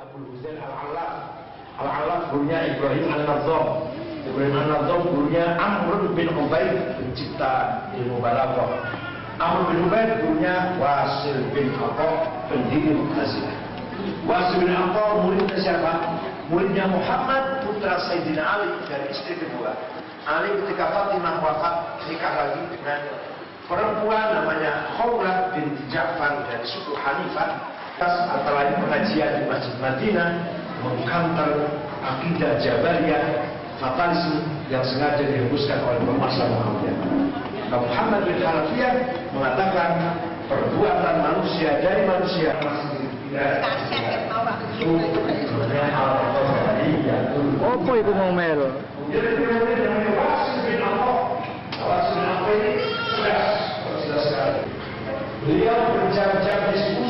Abu Huzain Al-Allaf. Al-Allaf gurunya Ibrahim An-Nadzam. Ibrahim An-Nadzam gurunya Amr bin Ubaid pencipta ilmu balaghah. Amr bin Ubaid gurunya Wasil bin Atha pendiri Mu'tazilah. Wasil bin Atha muridnya siapa? Muridnya Muhammad putra Sayyidina Ali dari istri kedua. Ali ketika Fatimah wafat nikah lagi dengan perempuan namanya Khawlat bin Ja'far dari suku Hanifah. Antara lain pengajian di Masjid Madinah mengkantar akidah Jabariyah fatalisme yang sengaja dihembuskan oleh penguasa Muhammad. Nah, Muhammad bin Hanafiyah mengatakan perbuatan manusia dari manusia Apa itu ngomel? Beliau berjam-jam diskusi,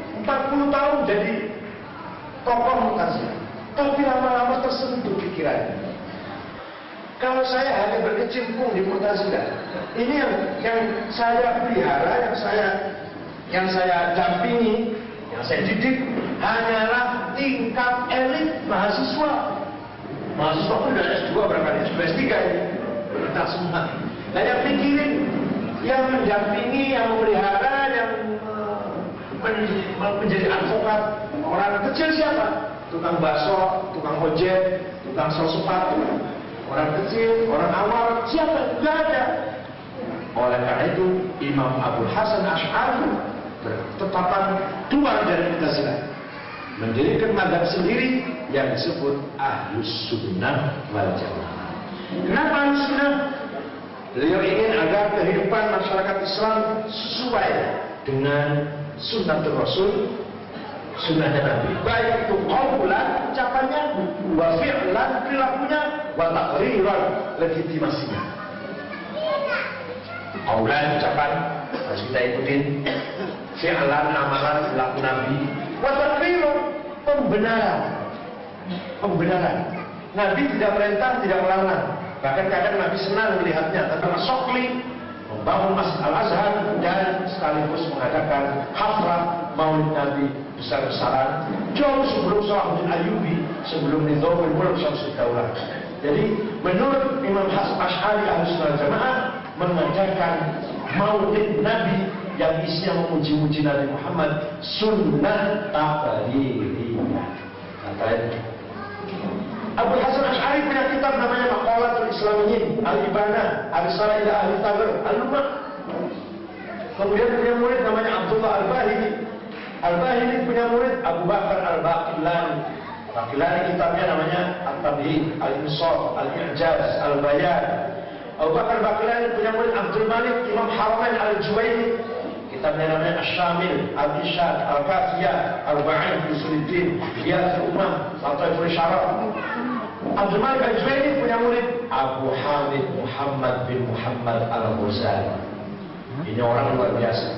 40 tahun jadi tokoh Mu'tazilah. Tapi lama-lama tersentuh pikirannya. Kalau saya hanya berkecimpung di Mu'tazilah, ini yang yang saya pelihara, yang saya yang saya dampingi, yang saya didik hanyalah tingkat elit mahasiswa. Mahasiswa pun sudah S2 berapa sudah S3 ini. Kita semua. Nah yang pikirin, yang mendampingi, yang memelihara, uh, menjadi advokat orang kecil siapa? Tukang bakso, tukang ojek, tukang sol sepatu, orang kecil, orang awal, siapa? Tidak ada. Oleh karena itu, Imam Abu Hasan Ash'ari bertetapan keluar dari Mu'tazilah mendirikan madhab sendiri yang disebut Ahlus Sunnah wal Jamaah. Kenapa Ahlus Sunnah? Beliau ingin agar kehidupan masyarakat Islam sesuai dengan sunnah Rasul, sunnahnya Nabi. Baik itu qaulan ucapannya, wa fi'lan perilakunya, wa taqriran legitimasinya. Qaulan ucapan harus kita ikutin, fi'lan amalan perilaku Nabi, wa taqriran pembenaran. Pembenaran. Nabi tidak perintah, tidak melarang. Bahkan kadang Nabi senang melihatnya tentang Sokli membangun Masjid Al-Azhar dan sekaligus mengadakan hafrah maulid Nabi besar-besaran jauh sebelum Salahuddin Ayyubi sebelum Nizamul Mulk Syamsul Daulah. Jadi menurut Imam Hasan Ash'ari Ahlus Jamaah mengadakan maulid Nabi yang isinya memuji-muji Nabi Muhammad sunnah tabariyah. Katanya Abu Hasan Ash'ari punya kitab namanya Maqalatul Islamiyin, Al-Ibana, Al-Salah ila Ahli Tagar, Al-Lumah. Kemudian punya murid namanya Abdullah Al-Bahili. Al-Bahili punya murid Abu Bakar Al-Baqillani. Baqillani kitabnya namanya At-Tabi'in, Al-Insaf, Al-I'jaz, Al-Bayan. Abu Bakar Baqillani punya murid Abdul Malik, Imam Haramain Al-Juwaini. Kitabnya namanya Ash-Shamil, Al-Ishad, Al-Kafiyah, Al-Ba'in, Usuluddin, Riyad Umam, Al-Taiful Syarab. Abdul Malik Al-Juwaini punya murid Abu Hamid Muhammad bin Muhammad Al-Ghazali. Ini orang luar biasa.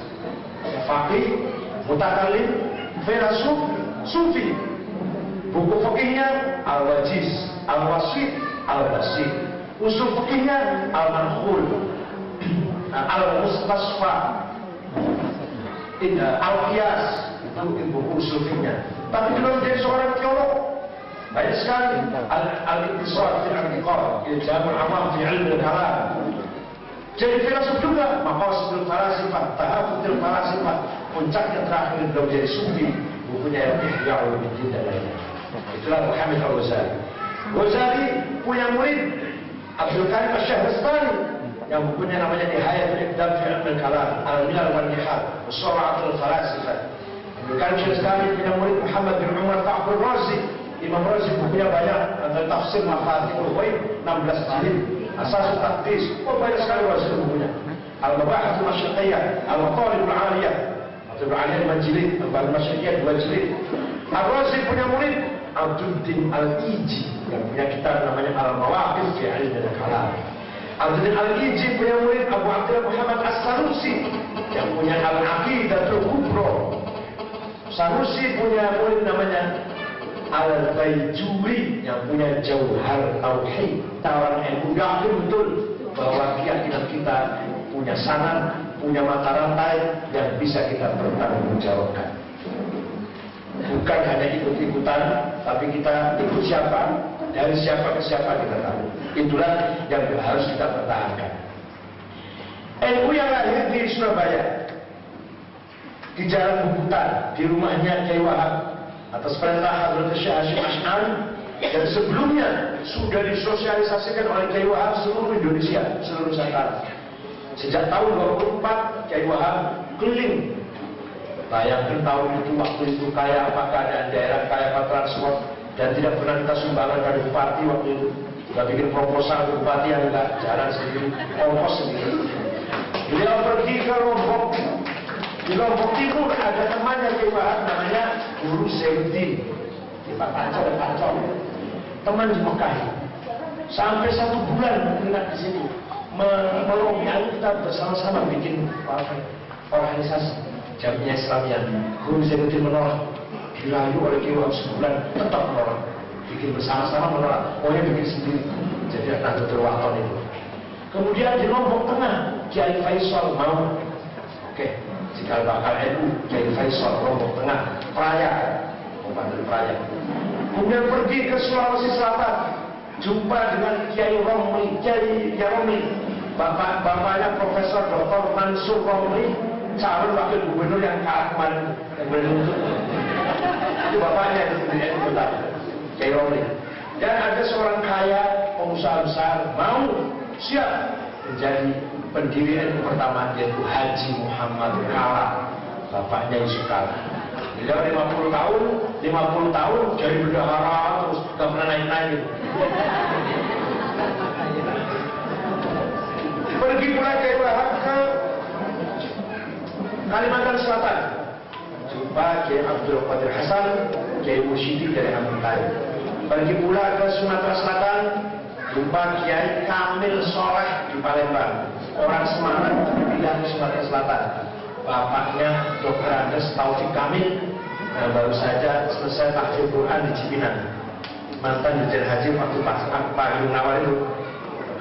Fakih, mutakalim, filosof, sufi. Buku fikihnya Al-Wajiz, Al-Wasit, Al-Basit. Usul fikihnya Al-Mankhul, Al-Mustasfa, Al-Qiyas, itu buku usul fikihnya. Tapi belum jadi seorang teolog. Banyak sekali al-intisar fi al-iqar, ilzamul amam fi ilmu al-kalam. Jadi filosof juga, maqasidul falasifah, tahafudul falasifah, puncaknya terakhir beliau jadi sufi, bukunya Ihya Ulumuddin dan lainnya. Itulah Muhammad Al-Ghazali. Ghazali punya murid Abdul Karim Asy-Syahrastani yang bukunya namanya Nihayatul Iqdam fi Ilmu al-Kalam, Al-Milal wal Nihal, Usura'atul Falasifah. Abdul Karim Asy-Syahrastani punya murid Muhammad bin Umar Fa'bul Razi, Imam Razi bukunya banyak tentang tafsir Mafatihul Ghaib 16 jilid Asas Taktis oh banyak sekali Razi bukunya Al-Mabahat Al-Masyiqiyah Al-Maqalib Al-Aliyah Al-Aliyah 5 jilid Al-Bahal Al-Masyiqiyah 2 jilid Al-Razi punya murid Abduddin Al-Iji yang punya kitab namanya Al-Mawaqif fi Ilmi Al-Kalam. Abduddin Al-Iji punya murid Abu Abdullah Muhammad As-Sanusi yang punya Al-Aqidatul Kubro. Sanusi punya murid namanya Al-Baijuri yang punya Jauhar Tauhid. Tawaran ilmu yakin betul bahwa keyakinan kita punya sanad, punya mata rantai yang bisa kita pertanggungjawabkan. Bukan hanya ikut-ikutan, tapi kita ikut siapa, dari siapa ke siapa kita tahu. Itulah yang harus kita pertahankan. NU yang lahir di Surabaya, di Jalan Bubutan, di rumahnya Kiai Wahab, atas perintah Hadrat Syekh Hashim Ash'ari, dan sebelumnya sudah disosialisasikan oleh Kiai Wahab seluruh Indonesia, seluruh Nusantara. Sejak tahun 24, Kiai Wahab keliling. Bayangkan tahun itu, waktu itu kaya apa keadaan daerah, kaya apa transport, dan tidak pernah kita sumbangan pada bupati waktu itu. Kita bikin proposal ke bupati yang enggak jalan sendiri, ongkos sendiri. Beliau pergi ke Lombok. Di Lombok Timur ada temannya Wahab namanya Guru Zainuddin. Di Pak Pancol, Pancol. Teman di Mekah. Sampai satu bulan menginap di sini melompat kita bersama-sama bikin organisasi jamiah Islamiyah. Guru Zainuddin menolak, dirayu oleh Kiai sebulan tetap menolak. Bikin bersama-sama menolak, pokoknya bikin sendiri. Jadi Nahdlatul Wathon itu. Kemudian di Lombok Tengah, Kiai Faisal mau. Oke, jika bakal NU, Kiai Faisal Lombok Tengah, Praia, Bupati Praia. Kemudian pergi ke Sulawesi Selatan, jumpa dengan Kiai Romli, Kiai Romli, bapak bapaknya Profesor Dr. Mansur Romli, calon wakil gubernur yang kalah kemarin. Itu bapaknya itu sendiri betul, Kiai Romli. Dan ada seorang kaya pengusaha besar mau siap menjadi pendiri NU pertama yaitu Haji Muhammad Kala, bapaknya Yusuf Kala. Beliau 50 tahun, 50 tahun jadi bendahara terus gak pernah naik-naik. Pergi pula ke Kalimantan Selatan. Kiai Abdul Qadir Hasan, Kiai Musyidi dari Amuntai. Pergi pula ke Sumatera Selatan, jumpa Kiai Kamil Soleh di Palembang. Orang Semarang pindah ke Sumatera Selatan. Bapaknya Dr. Andes Taufik Kamil yang baru saja selesai tahfidz Quran di Cipinang. Mantan Dirjen Haji waktu Pak Pak Nawal itu.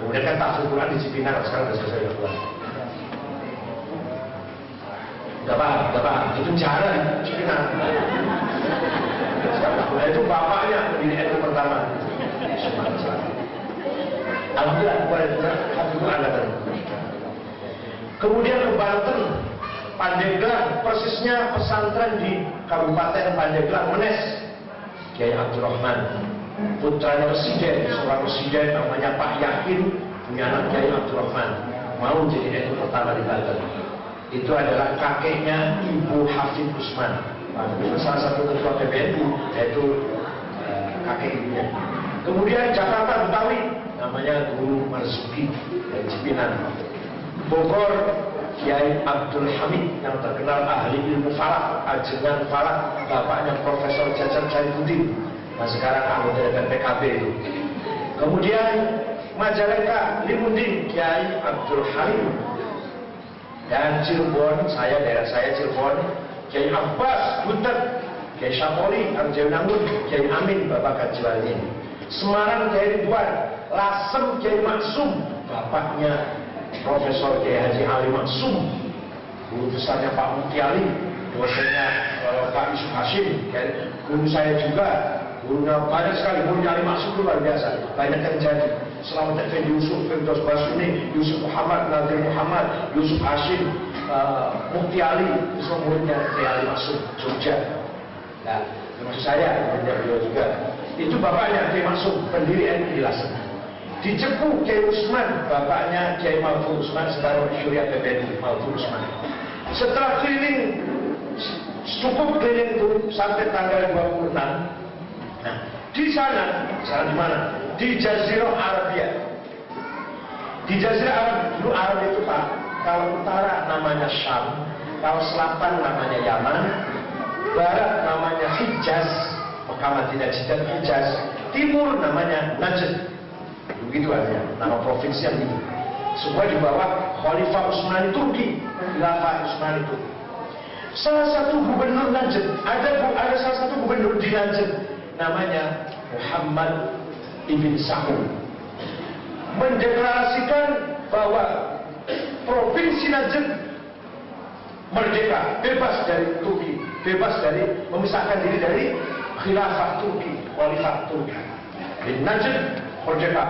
Kemudian kan tahfidz Quran di Cipinang sekarang sudah selesai. Gak paham, gak cara di Cipinang. Nah, itu bapaknya pendiri NU pertama. Alhamdulillah, kepada hafidz Quran datang. Kemudian ke Banten, Pandeglang, persisnya pesantren di Kabupaten Pandeglang, Menes. Kiai Abdurrahman, putranya presiden, seorang presiden namanya Pak Yakin, punya anak Kiai Abdurrahman, mau jadi NU pertama di Banten. Itu adalah kakeknya Ibu Hafid Usman, salah satu ketua PBNU, yaitu uh, kakek ibunya. Kemudian Jakarta Betawi, namanya Guru Marzuki dari Cipinang. Bogor Kiai Abdul Hamid yang terkenal ahli ilmu falak, ajengan falak, bapaknya Profesor Jajar Jaifuddin. Nah sekarang anggota DPR PKB itu. Kemudian Majalengka, Limunding, Kiai Abdul Halim. Dan Cirebon, saya daerah saya Cirebon, Kiai Abbas, Butet, Kiai Syapoli, Arjaunangun, Kiai Amin, Bapak Kajiwali. Semarang Kiai Ridwan, Lasem Kiai Maksum, bapaknya Profesor Kiai Haji Ali Maksum, guru besarnya Pak Muti Ali, dosennya uh, Pak Yusuf Hashim, guru saya juga, gurunya banyak sekali, Ali Maksum luar biasa, banyak yang jadi. Selamat Effendi Yusuf, Firdaus Basuni, Yusuf Muhammad, Nadir Muhammad, Yusuf Hashim, uh, Mukti Ali, itu semua muridnya Ali Maksum, Jogja. Nah, termasuk saya, muridnya beliau juga. Itu bapaknya Kiai Maksum, pendiri NU di Lasem. Di Cepu Kiai Usman, bapaknya Kiai Mahfud Usman, sekarang Syuriah PBNU Mahfud Usman. Setelah keliling, cukup keliling itu sampai tanggal 26. Nah, di sana, sana di mana? Di Jazirah Arabia. Di Jazirah Arab, dulu Arab itu Pak, kalau utara namanya Syam, kalau selatan namanya Yaman, barat namanya Hijaz, Mekah Madinah Jeddah Hijaz timur namanya Najd begitu aja nama provinsi yang itu semua di bawah Khalifah Utsmani Turki Khilafah Utsmani Turki salah satu gubernur Najd ada ada salah satu gubernur di Najd namanya Muhammad ibn Sa'ud mendeklarasikan bahwa provinsi Najd merdeka, bebas dari Turki, bebas dari memisahkan diri dari khilafah Turki, khalifah Turki. Di Najd merdeka,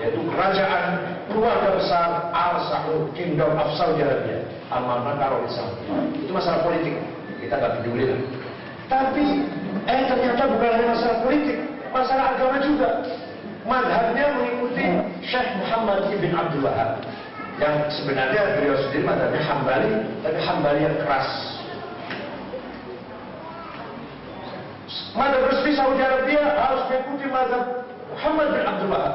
yaitu kerajaan keluarga besar Al Saud Kingdom of Saudi Arabia, Arabia Saudi. Itu masalah politik, kita nggak peduli lah. Tapi, eh ternyata bukan hanya masalah politik, masalah agama juga. Madhabnya mengikuti Syekh Muhammad ibn Abdul Wahab yang sebenarnya beliau sendiri madhabnya hambali tapi hambali yang keras. Madhab resmi Saudi Arabia harus mengikuti madhab Muhammad bin Abdul Wahab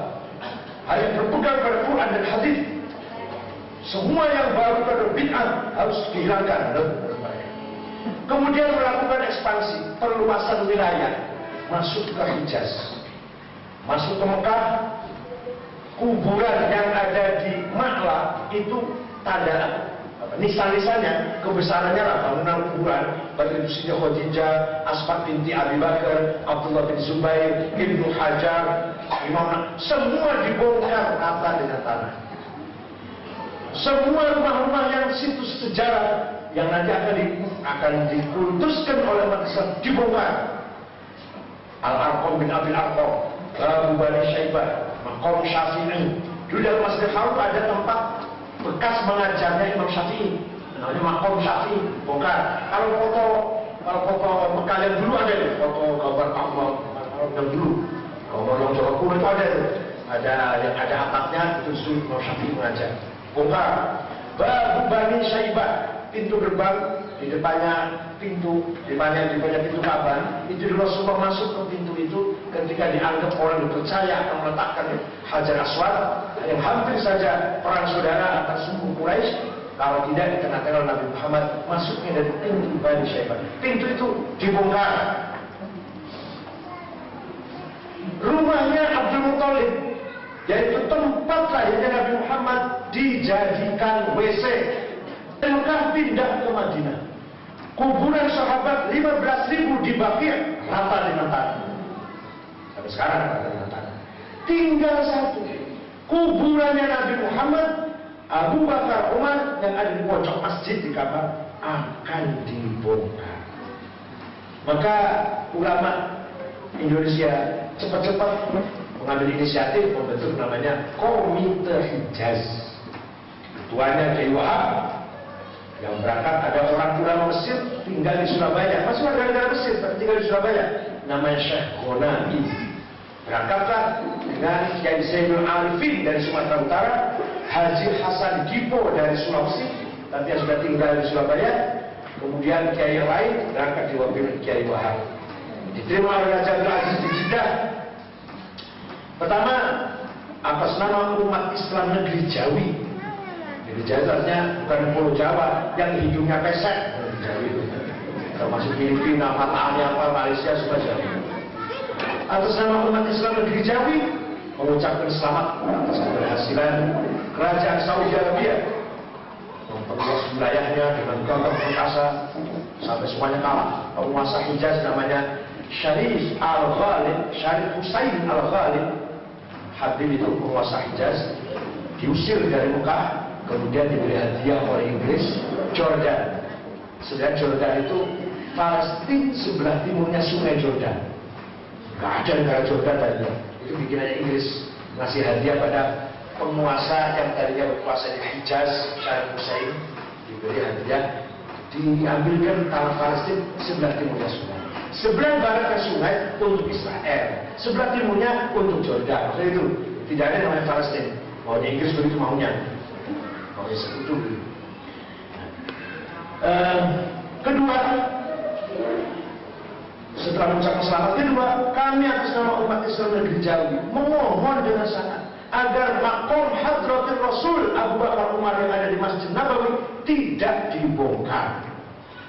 hanya berpegang pada Quran dan hadis. Semua yang baru pada bid'ah harus dihilangkan kemudian melakukan ekspansi perluasan wilayah. Masuk ke Hijaz. Masuk ke Mekah. Kuburan yang ada di Makla itu tanda nisan-nisannya kebesarannya lah bangunan kuburan. Siti Khadijah, Asfat binti Abi Bakar, Abdullah bin Zubair, Ibnu Hajar, Imam semua dibongkar rata dengan tanah. Semua rumah-rumah yang situs sejarah yang nanti akan di, akan dikultuskan oleh Islam dibongkar. Al-Arqam bin Abil Arqam, Abu Bani Syaibah, Makom Syafi'i. Dulu dalam Masjid Haram ada tempat bekas mengajarnya Imam Syafi'i. Namanya Makom Syafi'i. Bukan. Kalau foto kalau foto Mekah yang dulu ada itu, foto gambar Ka'bah yang dulu. Kalau orang Jawa itu ada. Ada yang ada atapnya itu Imam Syafi'i mengajar. Bukan. Babu Bani Syaibah, pintu gerbang di depannya pintu, di depannya di depannya pintu Ka'bah. Itu Rasulullah masuk ke pintu itu ketika dianggap orang yang percaya akan meletakkan Hajar Aswad yang hampir saja perang saudara antar suku Quraisy kalau tidak dikenakan oleh Nabi Muhammad masuknya dari pintu Bani Syaibah. Pintu itu dibongkar. Rumahnya Abdul Muthalib yaitu tempat lahirnya Nabi Muhammad dijadikan WC. Mekah pindah ke Madinah. Kuburan sahabat 15 ribu di Bakir rata dengan tanah. Sampai sekarang rata dengan tanah. Tinggal satu. Kuburannya Nabi Muhammad, Abu Bakar Umar yang ada di pojok masjid di Ka'bah akan dibongkar. Maka ulama Indonesia cepat-cepat mengambil inisiatif membentuk namanya Komite Hijaz. Ketuanya Kiai Wahab yang berangkat ada orang ulama Mesir tinggal di Surabaya, masih warga negara Mesir tapi tinggal di Surabaya. Namanya Syekh Ghonami. Berangkatlah dengan Kiai Zainul Arifin dari Sumatera Utara, Haji Hasan Gipo dari Sulawesi, tapi yang sudah tinggal di Surabaya. Kemudian Kiai lain berangkat diwakili Kiai Wahab. Diterima oleh Raja Aziz di Jeddah. Pertama, atas nama umat Islam negeri Jawi. Negeri Jawi artinya bukan Pulau Jawa yang hidungnya pesek. Jawi itu. Termasuk Filipina, Matanya, apa, Malaysia, semua Jawi. Atas nama umat Islam negeri Jawi, mengucapkan selamat atas keberhasilan Kerajaan Saudi Arabia memperluas wilayahnya dengan gagah perkasa sampai semuanya kalah. Penguasa Hijaz namanya Syarif Al-Ghalib, Syarif Husain Al-Ghalib, Habib itu penguasa Hijaz, diusir dari Mekah, kemudian diberi hadiah oleh Inggris, Jordan. Sedang Jordan itu Palestina sebelah timurnya Sungai Jordan. Gak ada negara Jordan tadinya. Itu bikinannya Inggris ngasih hadiah pada penguasa yang tadinya berkuasa di Hijaz, Syarif Husain, diberi hadiah, diambilkan tanah Palestina sebelah timurnya sungai. Sebelah baratnya sungai untuk Israel, sebelah timurnya untuk Jordan. Maksudnya itu tidak ada namanya Palestina. Maunya Inggris begitu maunya, maunya sekutu. Uh, kedua, setelah mengucapkan selamat kedua, kami atas nama umat Islam negeri Jawi memohon dengan sangat agar makom hadratul Rasul Abu Bakar Umar yang ada di Masjid Nabawi tidak dibongkar.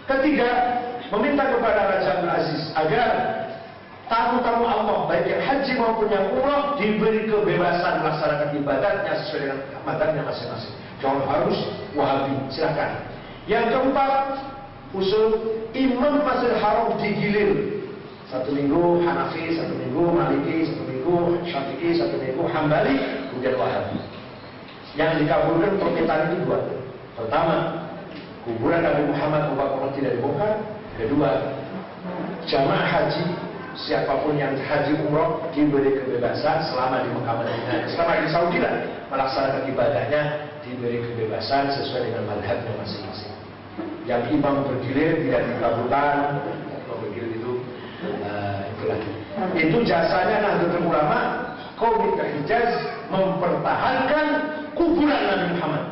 Ketiga, meminta kepada Raja Abdul Aziz agar tamu-tamu Allah baik yang haji maupun yang umroh diberi kebebasan melaksanakan ibadahnya sesuai dengan madhabnya masing-masing. Jangan harus wahabi, silakan. Yang keempat, usul imam masjid haram digilir. Satu minggu Hanafi, satu minggu Maliki, satu minggu Syafi'i, satu minggu Hambali, kemudian Wahabi. Yang dikabulkan permintaan itu dua. Pertama, kuburan Nabi Muhammad Muhammad tidak dibongkar. Kedua, jamaah haji siapa pun yang haji umroh diberi kebebasan selama di Mekah Madinah, selama di Saudi lah melaksanakan ibadahnya diberi kebebasan sesuai dengan madhabnya masing-masing. Yang imam bergilir tidak dikabulkan, bergilir itu uh, itu lagi. Itu jasanya Nahdlatul Ulama Komite Hijaz mempertahankan kuburan Nabi Muhammad.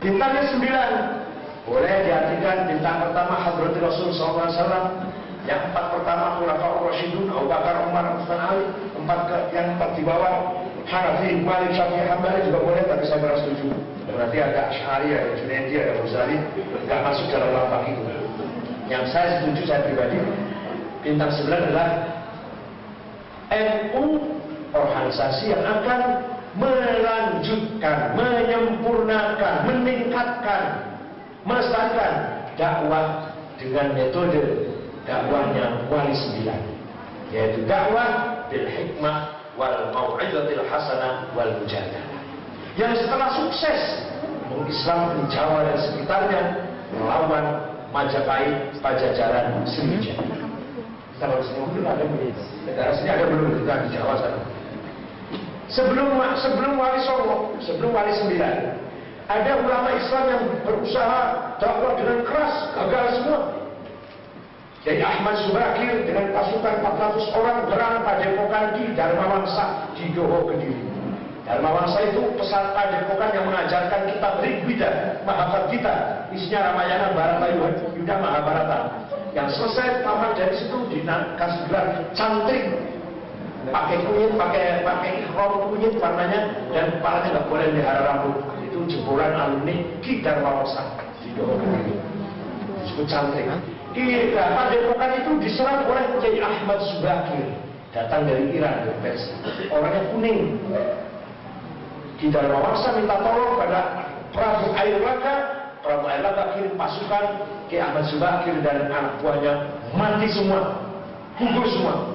Bintangnya sembilan. Boleh diartikan bintang pertama Hadrati Rasul SAW yang empat pertama Khulafaur Rasyidun Abu Bakar, Umar, Utsman Ali empat ke, yang empat di bawah Hanafi, Malik, Syafi'i, Hambali juga boleh tapi saya merasa setuju. Berarti ada Ash'ari, ada Junaidi, ada Ghazali nggak masuk dalam lambang itu. Yang saya setuju saya pribadi bintang sembilan adalah NU organisasi yang akan melanjutkan, menyempurnakan, meningkatkan, melestarikan dakwah dengan metode dakwahnya wali sembilan yaitu dakwah bil hikmah wal mau'izatil hasanah wal mujadalah yang setelah sukses mengislam di Jawa dan sekitarnya melawan Majapahit, Pajajaran, Sriwijaya. Kita harus dulu ada negara sini ada belum kita di Jawa sana. Sebelum sebelum wali Songo, sebelum wali sembilan, ada ulama Islam yang berusaha dakwah dengan keras, gagal semua. Jadi Ahmad Subakir dengan pasukan 400 orang berang padepokan di Dharma Wangsa di Doho Kediri. Dharma Wangsa itu pesan padepokan yang mengajarkan kitab Rigveda, Mahabharata kita, isinya Ramayana, Bharata, Yuda, Mahabharata. Yang selesai tamat dari situ dikasih gelar cantrik pakai kunyit, pakai pakai ikhram kunyit warnanya dan kepalanya nggak boleh melihara rambut. Itu jebolan alumni Ki Dharma Wangsa di Doho Kediri. Disebut cantrik. Iya, padepokan itu diserang oleh Kiai Ahmad Subakir. Datang dari Iran dari Persia orangnya kuning. Dalam Wangsa minta tolong pada Prabu Airlangga Prabu Airlangga kirim pasukan Kiai Ahmad Subakir dan anak buahnya mati semua. Gugur semua.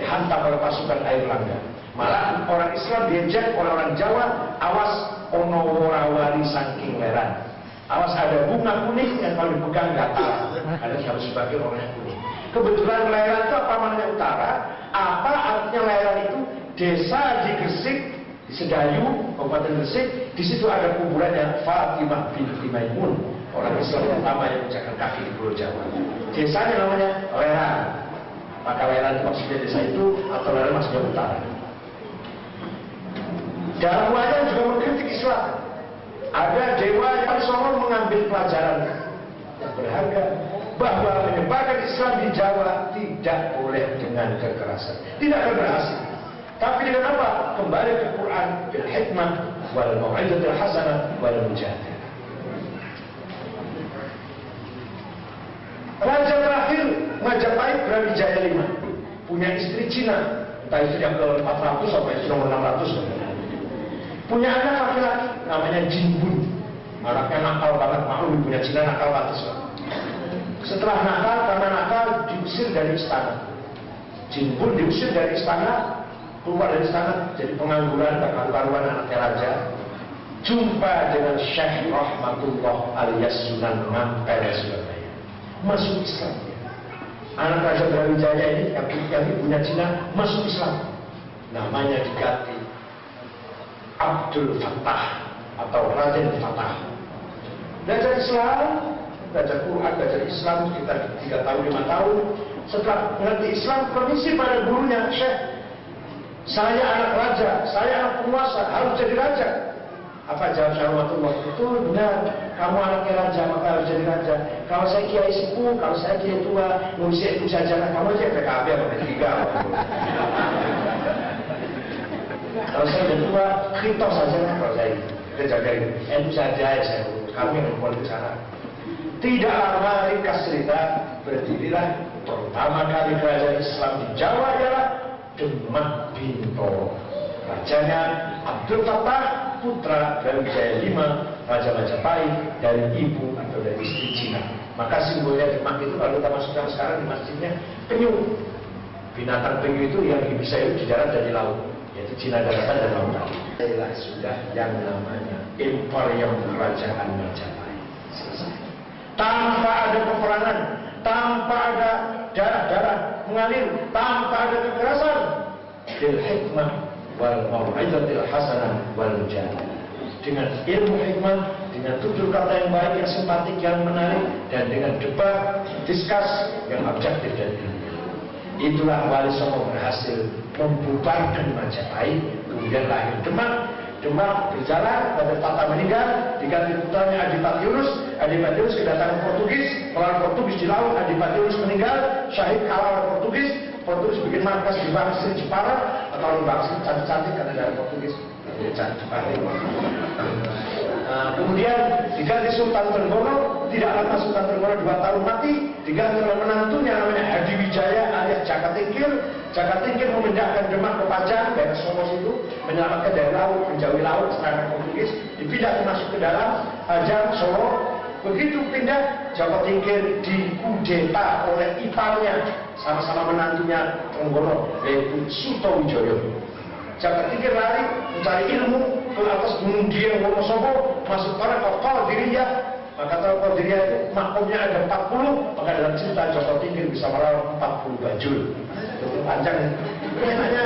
Dihantam oleh pasukan Airlangga malah orang Islam diejek oleh orang Jawa awas ono warawari saking leran Awas ada bunga kuning yang kalau dipegang gatal. Ada harus sebagai orang yang kuning. Kebetulan Leran itu apa maknanya utara? Apa artinya Leran itu? Desa di Gresik, di Sedayu, Kabupaten Gresik. Di situ ada kuburannya Fatimah binti Maimun. Orang Islam utama yang menjaga kaki di Pulau Jawa. Desanya namanya Leran. Maka Leran maksudnya desa itu atau Leran maksudnya utara. Dakwahnya juga mengkritik Islam ada dewa yang selalu mengambil pelajaran yang berharga bahwa menyebarkan Islam di Jawa tidak boleh dengan kekerasan. Tidak akan berhasil. Tapi dengan apa? Kembali ke Quran bil hikmah wal mau'izatil hasanah wal mujadilah. Raja terakhir Majapahit Brawijaya V punya istri Cina entah istri yang ke 400 sampai istri nomor 600 punya anak laki-laki namanya Jinbun anaknya nakal banget maklum punya Cina nakal banget setelah nakal karena nakal diusir dari istana. Jinbun diusir dari istana keluar dari istana jadi pengangguran tak karuan anaknya raja. Jumpa dengan Syekh Rahmatullah alias Sunan Ampel Surabaya. Masuk Islam. Anak Raja Brawijaya ini yang, yang punya Cina masuk Islam. Namanya diganti Abdul Fattah atau Raden Fattah. Belajar Islam, belajar Quran, belajar Islam sekitar 3 tahun, 5 tahun. Setelah mengerti Islam, permisi pada gurunya, Syekh, saya anak raja, saya anak penguasa, harus jadi raja. Apa jawab Syahwatullah? Itu benar, kamu anaknya raja, maka harus jadi raja. Kalau saya kiai sepuh, kalau saya kiai tua, ngurusi itu saja, kamu aja PKB apa tiga. Kalau saya udah tua, kritos saja lah kalau saya kita jaga itu. Itu saja ya saya. Kami yang membuat sana. Tidak lama ringkas cerita berdirilah pertama kali kerajaan Islam di Jawa ialah Demak Bintoro. Rajanya Abdul Fattah putra dari Jaya V Raja Majapahit dari ibu atau dari istri Cina. Maka simbolnya Demak itu kalau kita masukkan sekarang di masjidnya penyu. Binatang penyu itu yang bisa hidup di darat dan di laut, yaitu Cina daratan dan lautan. Inilah sudah yang namanya Imperium Kerajaan Majapahit. Selesai. Tanpa ada peperangan, tanpa ada darah-darah mengalir, tanpa ada kekerasan. Bil hikmah wal mau'izatil hasanah wal. Dengan ilmu hikmah, dengan tutur kata yang baik, yang simpatik, yang menarik, dan dengan debat, diskus yang objektif dan ilmiah. Itulah Wali Songo berhasil membubarkan Majapahit, kemudian lahir Demak. Demak berjalan pada Tata meninggal, diganti putranya Adipati Yunus. Adipati Yunus kedatangan Portugis, melawan Portugis di laut. Adipati Yunus meninggal, syahid kalah oleh Portugis. Portugis bikin markas di Bangsi Jepara atau di Bangsi cantik-cantik karena dari Portugis. Cantik Jepara. Nah, kemudian diganti Sultan Trenggono, tidak lama Sultan Trenggono dua tahun mati, diganti oleh menantunya namanya Hadi Wijaya alias Jaka Tingkir. Jaka Tingkir memindahkan Demak ke Pajang, daerah Somos itu, menyelamatkan dari laut, menjauhi laut serangan Portugis, dipindah masuk ke dalam Pajang, Solo. Begitu pindah, Jaka Tingkir dikudeta oleh iparnya, sama-sama menantunya Trenggono, yaitu Suto Wijoyo. Jaka Tingkir lari mencari ilmu ke atas gunung Dieng Wonosobo masuk orang ke Qadiriyah maka tahu Qadiriyah itu makomnya ada 40 maka dalam cerita Joko Tingkir bisa melawan 40 bajul. Itu panjang. Ini hanya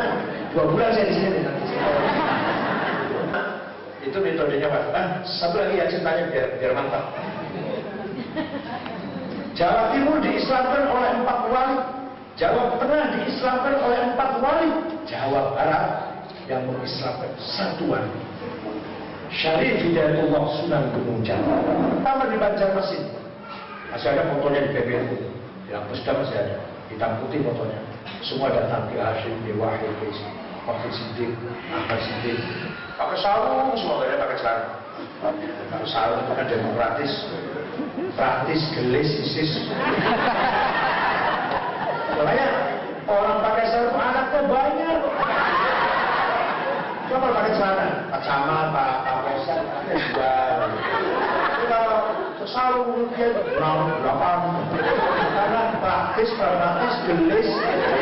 dua bulan saya di sini. Itu metodenya Pak. Ah, satu lagi ya ceritanya biar, biar mantap. Jawa Timur diislamkan oleh empat wali. Jawa Tengah diislamkan oleh empat wali. Jawa Barat yang mengislamkan satu wali Syarif Hidayatullah Sunan Gunung Jawa pertama di Banjarmasin masih ada fotonya di PBNU di Lampusda masih ada. Hitam putih fotonya. Semua datang ke Hashim, di Wahid, di Wahid Siddiq, Ahmad pakai sarung semua gak pakai celana pakai sarung itu kan demokratis. Praktis, gelis, isis. Makanya orang pakai sarung anaknya banyak Coba pakai celana, Pak Polsek, ada juga. Kalau selalu dia enam, delapan. Karena praktis, pragmatis, gelis,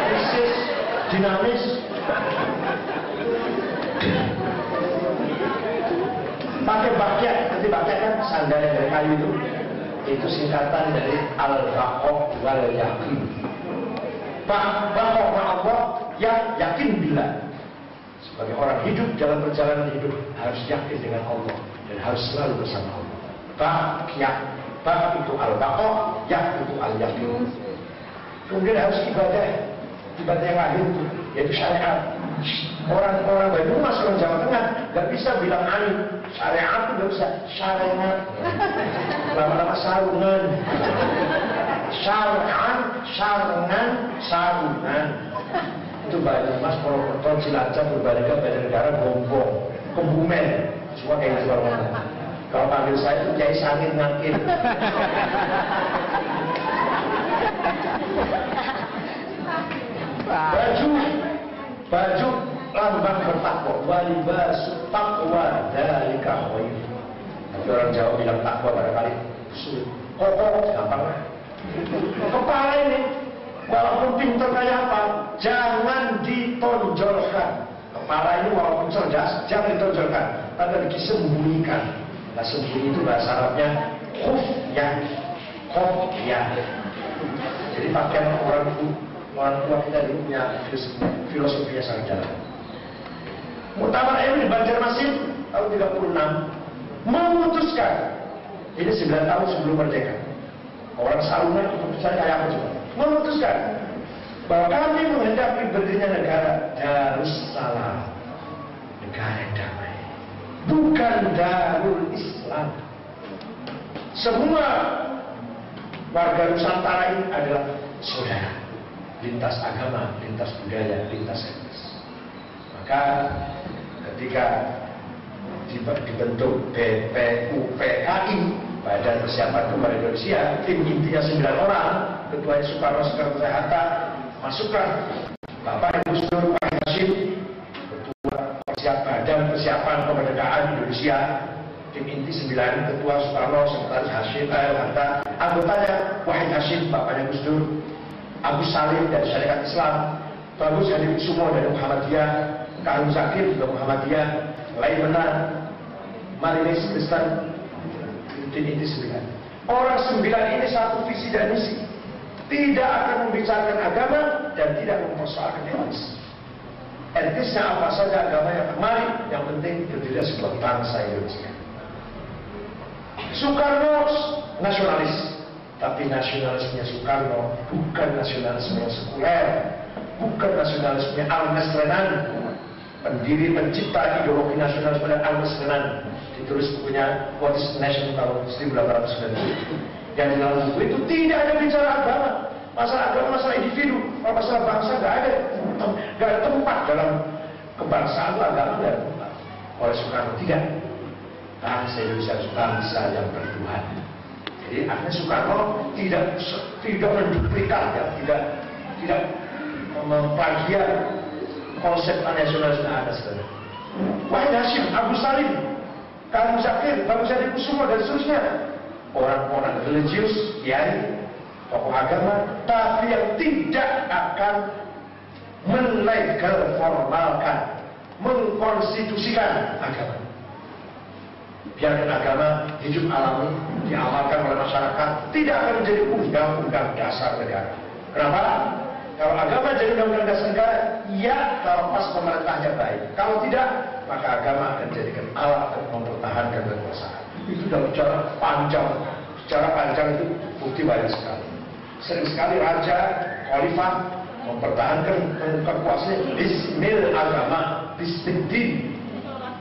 krisis, dinamis. Pakai bakyat, nanti bakyat kan sandal yang dari kayu itu. Itu singkatan dari al-baqoh wal yakin. Baqoh Allah yang yakin bila sebagai orang hidup dalam perjalanan hidup harus yakin dengan Allah dan harus selalu bersama Allah. Bak ya, bak itu al baqoh, ya itu al yakin. Kemudian harus ibadah, ibadah yang itu yaitu syariat. Orang-orang Banyumas orang Jawa Tengah nggak bisa bilang alim. Syariat itu nggak bisa syariat. Lama-lama sarungan. Syariat, sarungan, sarungan itu Banyumas, Purwokerto, Cilacap, Purbalingga, Banjarnegara, Gombong, Kebumen, semua kayak gitu Kalau panggil saya itu Kiai Sangin Ngakir. baju, baju lambang bertakwa, walibasu takwa dari khair. Tapi orang Jawa bilang takwa barangkali sulit. Kokoh, gampang lah. Kepala ini Walaupun pintar kayak apa, jangan ditonjolkan. Kepala ini walaupun cerdas, jangan ditonjolkan. Tapi disembunyikan. Nah sembunyi itu bahasa Arabnya khufyah. Khufyah. Jadi pakaian orang itu, orang tua kita dulu punya filosofinya sangat dalam. Muktamar ini di Banjarmasin tahun 36 memutuskan ini 9 tahun sebelum merdeka. Orang sarungan keputusan kayak apa coba? Memutuskan bahwa kami menghendaki berdirinya negara Darussalam, negara yang damai, bukan Darul Islam. Semua warga Nusantara ini adalah saudara, lintas agama, lintas budaya, lintas etnis. Maka ketika dibentuk BPUPKI Badan Persiapan Kembali Indonesia, tim intinya 9 orang, ketua Soekarno Soekarno Hatta masukkan Bapak Ibu Dur Pak Hashim ketua persiapan badan persiapan kemerdekaan Indonesia tim inti 9 ketua Soekarno sekretaris Hashim eh, Hatta anggotanya Wahid Hashim bapaknya Gus Dur Agus Salim dari Syarikat Islam Bagus Hadi Kusumo dari Muhammadiyah Karun Zakir juga Muhammadiyah lain benar Marinis Kristen tim inti 9 orang sembilan ini satu visi dan misi. Tidak akan membicarakan agama dan tidak mempersoalkan etis. Etisnya apa saja agama yang kemari, yang penting berdiri sebuah bangsa Indonesia. Soekarno nasionalis, tapi nasionalisnya Soekarno bukan nasionalisme yang sekuler, bukan nasionalisme Al-Masrenan, pendiri pencipta ideologi nasionalisme Al-Mas ditulis bukunya What is Nation tahun 1890 yang di dalam buku itu tidak ada bicara agama. Masalah agama masalah individu masalah bangsa nggak ada. Nggak ada tempat dalam kebangsaan itu agama nggak ada tempat. Oleh Soekarno tidak. Bangsa Indonesia bangsa yang bertuhan. Jadi akhirnya Soekarno tidak tidak menduplikat ya, tidak tidak memplagiat konsep nasionalisme ada sebenarnya Wahid Hashim, Abu Salim, Karim Zakir, Bang Jadi Kusumo dan seterusnya orang-orang religius, kiai, tokoh agama, tapi yang tidak akan melegal formalkan, mengkonstitusikan agama. Biarkan agama hidup alami, diamalkan oleh masyarakat, tidak akan menjadi undang-undang dasar negara. Kenapa? Kalau agama jadi undang-undang dasar negara, ya kalau pas pemerintahnya baik. Kalau tidak, maka agama akan jadikan alat untuk mempertahankan kekuasaan. Itu sudah bicara panjang. Secara panjang itu bukti banyak sekali. Sering sekali raja khalifah mempertahankan kekuasaan bismil agama bismil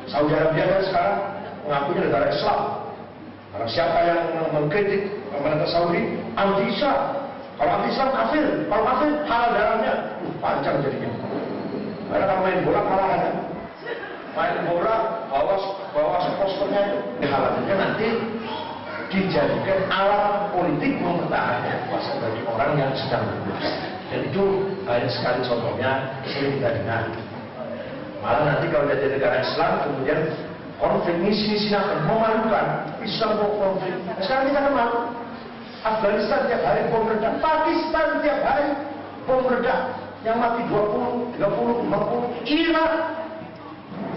Saudi Arabia kan sekarang mengakunya negara Islam. Karena siapa yang mengkritik pemerintah Saudi? Anti Islam anti Islam kafir kalau kafir halal darahnya uh, panjang jadinya. Karena kalau main bola kalah kan main bola bawa bawa sponsornya itu dikhawatirkan nanti dijadikan alat politik mempertahankan kuasa bagi orang yang sedang berkuasa. Dan itu banyak sekali contohnya sering kita dengar. Malah nanti kalau jadi negara Islam kemudian konflik misi-misi akan memalukan. Islam konflik. Nah, sekarang kita malu Afghanistan tiap hari bom meledak Pakistan tiap hari bom meledak yang mati 20, 30, 50 Irak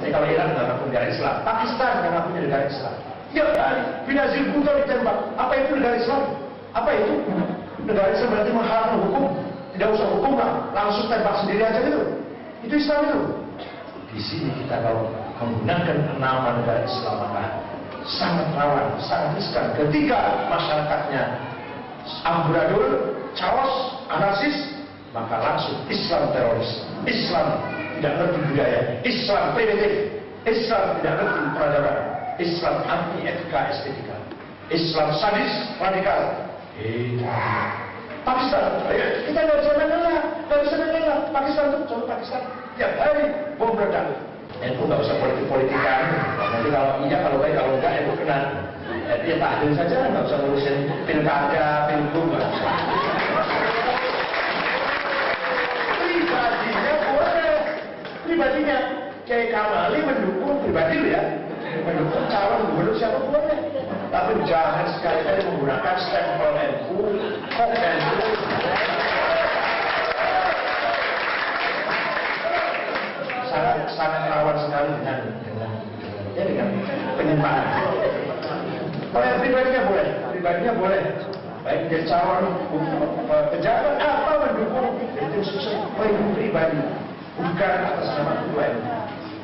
jadi kalau Iran nggak ngaku negara Islam, Pakistan nggak ngaku negara Islam. Tiap kali Binazir Bhutto ditembak. Apa itu negara Islam? Apa itu? Negara Islam berarti menghalalkan hukum. Tidak usah hukum lah, langsung tembak sendiri aja gitu. Itu Islam itu. Di sini kita kalau menggunakan nama negara Islam maka sangat rawan, sangat riskan ketika masyarakatnya amburadul, chaos, anarsis, maka langsung Islam teroris, Islam tidak ngerti budaya. Islam primitif. Islam tidak ngerti peradaban. Islam anti etika estetika. Islam sadis radikal. Itu. Pakistan, ayo, kita nggak bisa mengalah, nggak bisa mengalah. Pakistan tuh, coba Pakistan, tiap hari bom meledak. Itu nggak usah politik-politikan. Nanti kalau iya, kalau baik, kalau enggak, itu kena. Ya tahdil saja, nggak usah ngurusin pilkada, pilgub. pribadinya Kiai Kamali mendukung pribadi ya. Mendukung calon gubernur siapa boleh. Tapi jangan sekali-kali menggunakan stempel NU kok NU sangat sangat rawan sekali dengan dengan ya dengan penyimpangan kalau pribadinya boleh pribadinya boleh baik menjadi calon pejabat apa mendukung itu sesuai pribadi bukan atas nama Tuhan.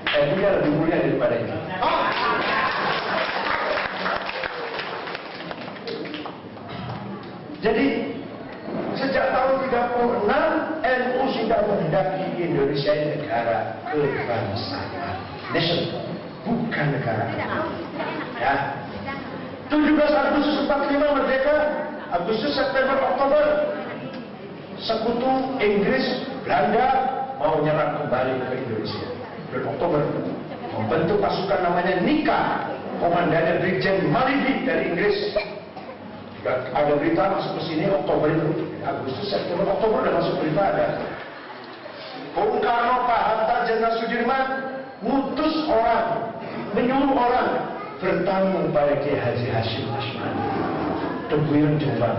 Ilmunya lebih mulia daripada ini. Jadi sejak tahun 36 NU sudah menghendaki Indonesia ini negara kebangsaan. Nation, bukan negara. Ya. 17 Agustus 45 merdeka, Agustus September Oktober sekutu Inggris, Belanda, mau nyerang kembali ke Indonesia. Bulan Oktober membentuk pasukan namanya Nika, komandannya Brigjen Malibi dari Inggris. Ada berita masuk ke sini Oktober itu, Agustus, September, Oktober udah masuk berita ada. Bung Karno, Pak Hatta, Jenderal Sudirman ngutus orang, menyuruh orang bertanggung pada Kiai Haji Hashim Asmani. Teguyon Jombang.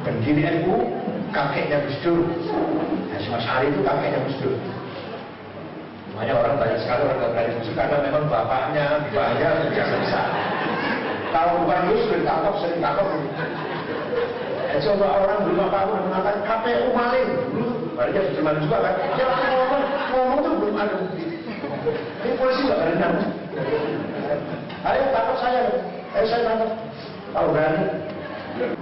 Pendiri NU, kakeknya Gus Dur. Hashim Asmani itu kakeknya Gus Dur. Makanya orang banyak sekali orang nggak berani musuh karena memang bapaknya, bapaknya biasa bisa. Kalau bukan Gus Dur ditangkap, sering ditangkap. Ya, coba orang belum apa apa mengatakan KPU maling. Dia sudah maling juga kan. Langsung ngomong, ngomong tuh belum ada bukti. Ini polisi nggak berenang. Ayo tangkap saya. Ayo saya tangkap. Tahu berani.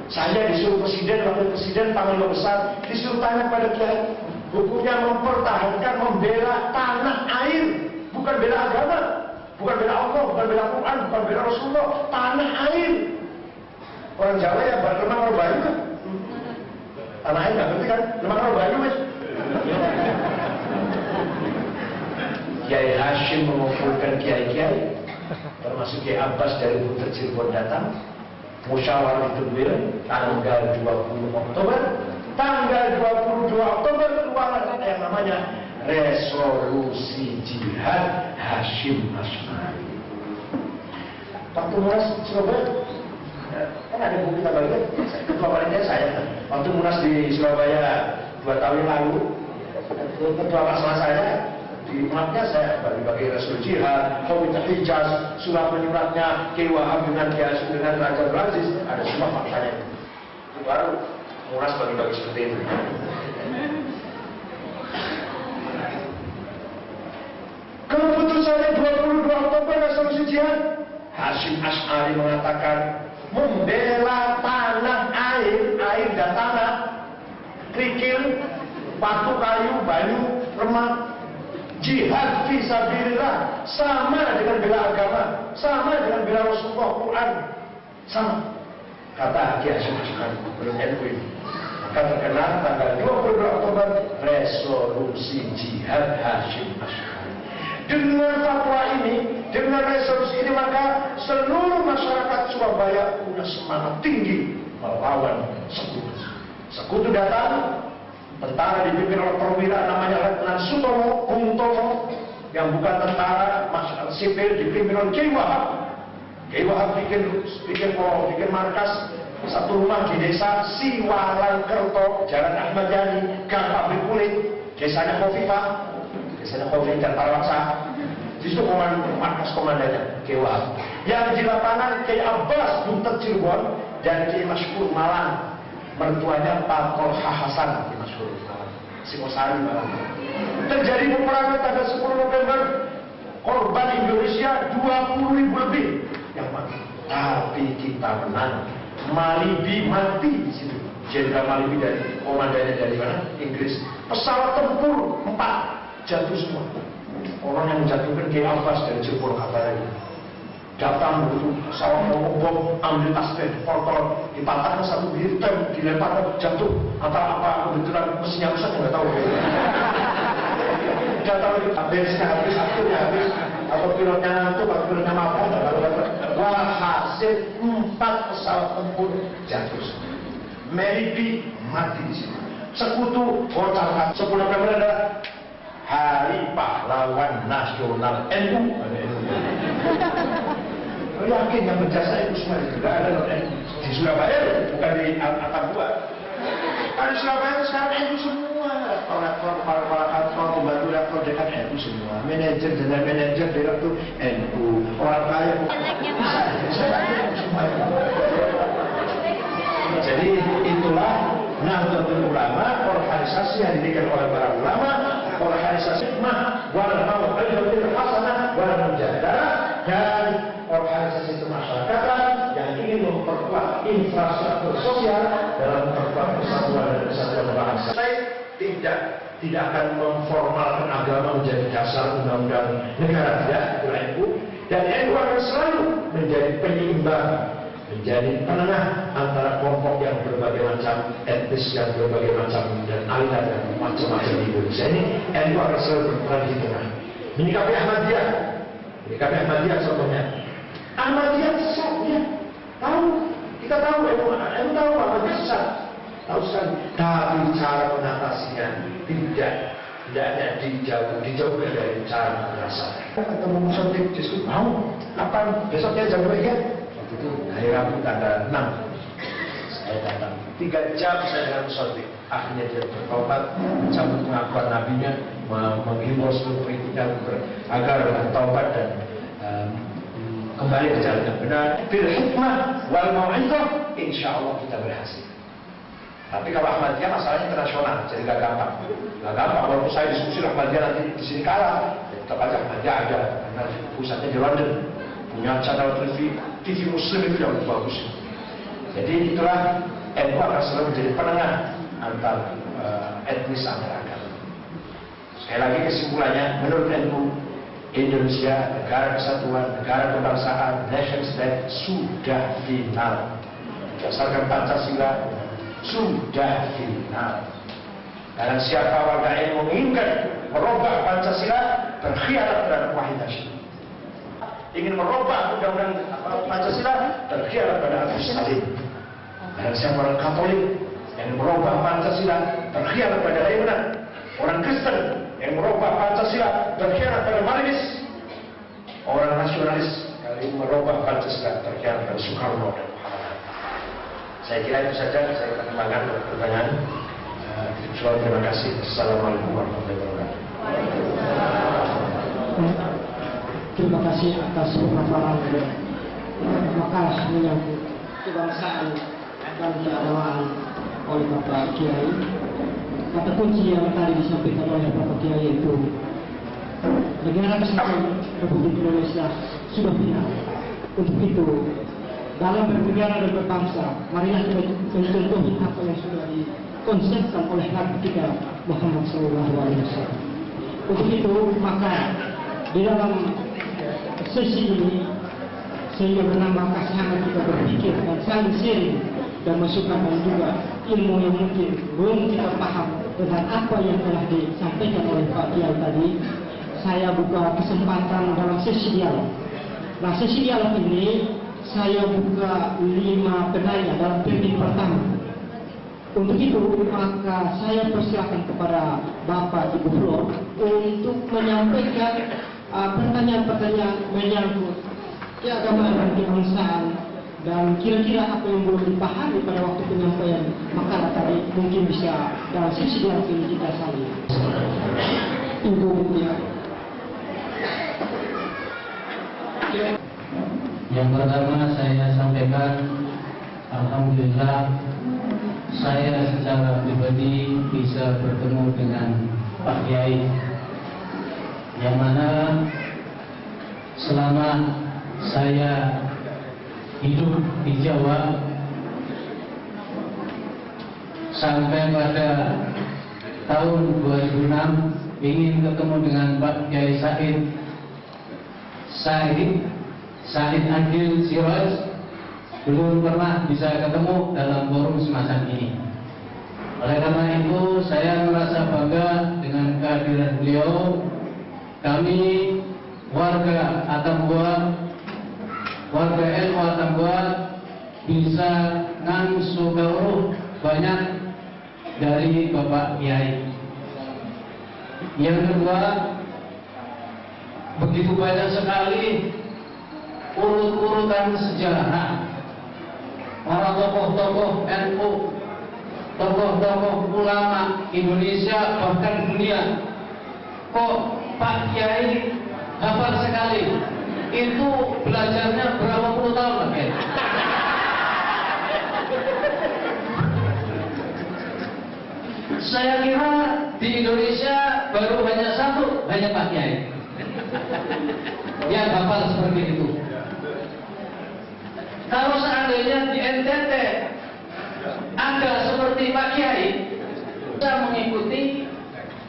Saya disuruh presiden, wakil presiden, panglima besar, disuruh tanya pada kiai. Hukumnya mempertahankan, membela tanah air, bukan bela agama, bukan bela Allah, bukan bela Quran, bukan bela Rasulullah, tanah air. Orang Jawa ya lemah kalau bayu kan. Tanah air nggak ngerti kan? Lemah kalau bayu mas. Kiai Hashim mengumpulkan kiai-kiai, termasuk Kiai Abbas dari Putra Cirebon datang, musyawarah itu tanggal 20 Oktober. Tanggal 22 Oktober keluar yang namanya resolusi jihad Hashim Asmari. Waktu munas Surabaya kan ada bukti tambah itu ketua saya. Waktu munas di Surabaya dua tahun yang lalu ketua masalah saya di umatnya saya bagi-bagi Rasul Jihad, Komite Hijaz, surat menyuratnya, Kiai Wahab dengan dengan Raja Aziz, ada semua faktanya. Itu baru muras bagi-bagi seperti itu. Keputusannya 22 Oktober resolusi jihad, Hashim Ash'ari mengatakan membela tanah air, air dan tanah, kerikil, batu kayu, bayu, remah, jihad fisabilillah sama dengan bela agama, sama dengan bela Rasulullah Quran, sama. Kata Haji Hashim Ash'ari, belum ini. Maka terkenal tanggal 22 Oktober resolusi jihad Hashim Ash'ari. Dengan fatwa ini, dengan resolusi ini maka seluruh masyarakat Surabaya punya semangat tinggi melawan sekutu. Sekutu datang, tentara dipimpin oleh perwira namanya Letnan Sutomo, Bung Tomo, yang bukan tentara, masyarakat sipil dipimpin oleh Kiai Wahab. Kiai Wahab bikin bikin polo, bikin markas satu rumah di desa Siwalangkerto, Jalan Ahmad Yani, Gang Pabrik Kulit, desanya Kofifa, desanya Kofifa dan Parwaksa. Di situ komandan markas komandannya Kiai Wahab. Yang di lapangan Kiai Abbas Buntet Cirebon dan Kiai Masykur Malang. Mertuanya Pak Kolha Hasan Malang. Singosari Malang. Terjadi peperangan tanggal 10 November. Korban Indonesia 20 ribu lebih yang mati. Tapi kita menang. Malibi mati di situ. Jenderal Malibi dari komandannya dari mana? Inggris. Pesawat tempur empat jatuh semua. Orang yang menjatuhkan Kiai Abbas dari Cirebon kabarnya. Datang begitu pesawat mau bom, ambil tas teh, portol, dipatahkan satu hitam, dilempar jatuh. Antara apa kebetulan mesinnya rusak nggak tahu. Datang lagi, bensinnya habis, akhirnya habis, atau pilotnya ngantuk, atau pilotnya mabuk, nggak tahu Wah hasil empat pesawat tempur jatuh. Mary mati di sini. Sekutu kota 10 November adalah Hari Pahlawan Nasional NU. Yakin yang berjasa itu semua itu ada non NU di Surabaya bukan di Atap Dua. Kan di Surabaya sekarang NU semua. Rektor, para para kantor, pembantu rektor dekan NU semua. Manajer, general manajer, direktur NU. Orang kaya Jadi itulah Nahdlatul Ulama, organisasi yang didirikan oleh para ulama, organisasi hikmah, wal tidak tidak akan memformalkan agama menjadi dasar undang-undang negara tidak itu. NU dan NU akan selalu menjadi penyeimbang menjadi penengah antara kelompok yang berbagai macam etnis yang berbagai macam dan aliran dan macam-macam di Indonesia ini. NU akan selalu berperan di tengah. Menyikapi Ahmadiyah. Menyikapi Ahmadiyah contohnya. Ahmadiyah sesat ya. Tahu. Kita tahu ilmu tahu apa susah. Tahu sekali. Tapi cara mengatasinya tidak hendaknya dijauh, dijauhkan dari cara merasa. Ketemu musontik diskusi mau? Apa besoknya jam berapa? Waktu itu hari Rabu tanggal 6 saya datang. Tiga jam saya dengan musontik akhirnya dia bertobat mencabut pengakuan nabinya menghimbau seluruh pengikutnya agar bertobat dan um, kembali ke jalan yang benar. Bil hikmah wal mau'izah insya Allah kita berhasil tapi kalau Ahmadiyah masalahnya internasional jadi gak gampang. Gak gampang. Walaupun saya diskusi Ahmadiyah nanti di sini kalah. Ya tetap aja Ahmadiyah ada. Karena pusatnya di London. Punya channel TV TV Muslim itu yang bagus. Jadi itulah NU akan selalu menjadi penengah antar uh, etnis antar agama. Sekali lagi kesimpulannya, menurut NU, Indonesia negara kesatuan, negara kebangsaan, nation state sudah final. Berdasarkan Pancasila, sudah final. Dan siapa warga yang menginginkan merubah Pancasila, berkhianat terhadap wahid ingin merubah undang-undang Pancasila terkhianat pada Agus Salim. Dan siapa orang Katolik yang merubah Pancasila terkhianat pada Lebanon. Orang Kristen yang merubah Pancasila terkhianat pada Marxis. Orang nasionalis yang merubah Pancasila terkhianat pada Soekarno dan. Saya kira itu saja saya untuk pertanyaan. Uh, terima kasih. Assalamualaikum warahmatullahi wabarakatuh. Terima kasih atas pemaparan makalah menyangkut kebangsaan dan keagamaan oleh Bapak Kiai. Kata kunci yang tadi disampaikan oleh Bapak Kiai itu negara kesatuan Republik Indonesia sudah final. Untuk itu, dalam bernegara dan berbangsa, marilah kita mencontohi apa yang sudah dikonsepkan oleh Nabi kita Muhammad SAW. Untuk itu, maka di dalam sesi ini sehingga menambah kasihan kita berpikir dan saling sharing dan masukan dan juga ilmu yang mungkin belum kita paham dengan apa yang telah disampaikan oleh Pak Kiai tadi saya buka kesempatan dalam sesi dialog nah sesi dialog ini saya buka lima penanya dalam termin pertama untuk itu maka saya persilakan kepada Bapak Ibu Flor untuk menyampaikan uh, pertanyaan-pertanyaan menyangkut keagamaan dan kebangsaan dan kira-kira apa yang belum dipahami pada waktu penyampaian makalah tadi mungkin bisa dalam sisi dialog kita saling. Ibu Mutia. Yang pertama saya sampaikan Alhamdulillah saya secara pribadi bisa bertemu dengan Pak Kiai yang mana selama saya hidup di Jawa sampai pada tahun 2006 ingin ketemu dengan Pak Kiai Said Said Said Adil Siraj belum pernah bisa ketemu dalam forum semacam ini. Oleh karena itu saya merasa bangga dengan kehadiran beliau. Kami warga Atambua, warga NU Atambua bisa ngangsu gauruh banyak dari Bapak Kiai. Yang kedua, begitu banyak sekali urut-urutan sejarah para tokoh-tokoh NU, tokoh-tokoh ulama Indonesia bahkan dunia. Kok Pak Kiai hafal sekali? Itu belajarnya berapa puluh tahun Kiai? Saya kira di Indonesia baru hanya satu, hanya Pak Kiai yang hafal seperti itu. Kalau seandainya di NTT ada seperti Pak Kiai, kita mengikuti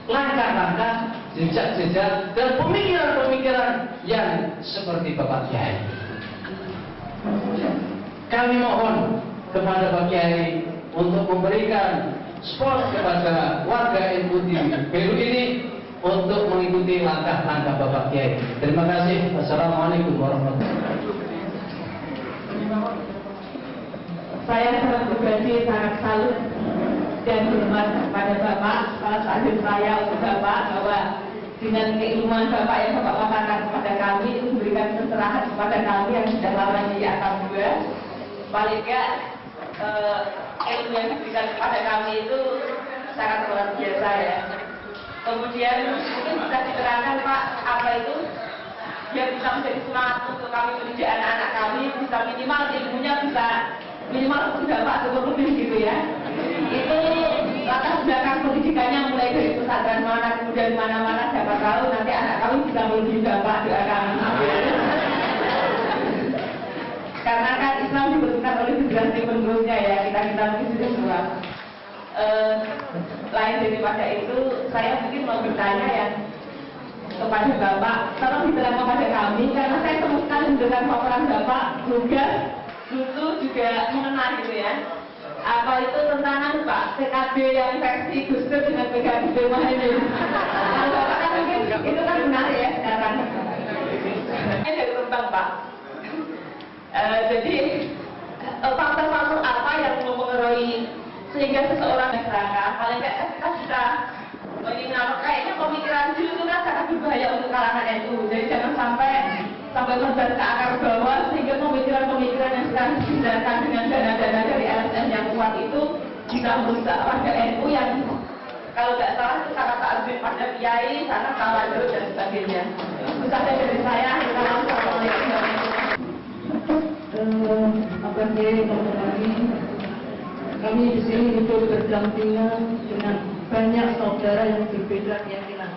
langkah-langkah, jejak-jejak, dan pemikiran-pemikiran yang seperti Bapak Kiai. Kami mohon kepada Pak Kiai untuk memberikan sport kepada warga NU di Peru ini untuk mengikuti langkah-langkah Bapak Kiai. Terima kasih. Wassalamualaikum warahmatullahi wabarakatuh. Saya sangat pribadi sangat salut dan hormat kepada Bapak, salah satu saya untuk Bapak bahwa dengan keilmuan Bapak yang Bapak katakan kepada kami itu memberikan pencerahan kepada kami yang sudah lama di atas dua. Paling enggak eh, ilmu yang diberikan kepada kami itu sangat luar biasa ya. Kemudian mungkin bisa diterangkan Pak apa itu yang bisa menjadi semangat untuk kami mendidik anak-anak kami bisa minimal ilmunya bisa minimal sudah Pak cukup lebih gitu ya. Itu latar belakang pendidikannya mulai dari pesantren mana kemudian mana-mana siapa tahu nanti anak kami bisa melebihi Bapak doa kami. Karena kan Islam dibentukkan oleh generasi penerusnya ya kita kita mungkin sudah semua. Eh, lain daripada itu saya mungkin mau bertanya ya kepada Bapak, tolong diterangkan kepada kami karena saya temukan dengan paparan Bapak juga lucu juga mengenal gitu ya. Apa itu tentangan Pak PKB yang versi Gus Dur dengan PKB Muhammad? Kalau Bapak kan mungkin itu kan benar ya sekarang. Ini dari Rembang Pak. Eh, jadi eh, faktor-faktor apa yang mempengaruhi sehingga seseorang masyarakat paling nggak kita bisa minimal kayaknya pemikiran dulu itu kan sangat berbahaya untuk kalangan NU jadi jangan sampai sampai korban ke akar bawah sehingga pemikiran-pemikiran sekarang dihindarkan dengan dana-dana dari LSM yang kuat itu bisa merusak warga NU yang kalau nggak salah itu sangat takzim pada kiai, sangat tawaduk dan sebagainya. Saja dari saya. Assalamualaikum warahmatullahi teman kami di sini hidup berdampingan dengan banyak saudara yang berbeda keyakinan.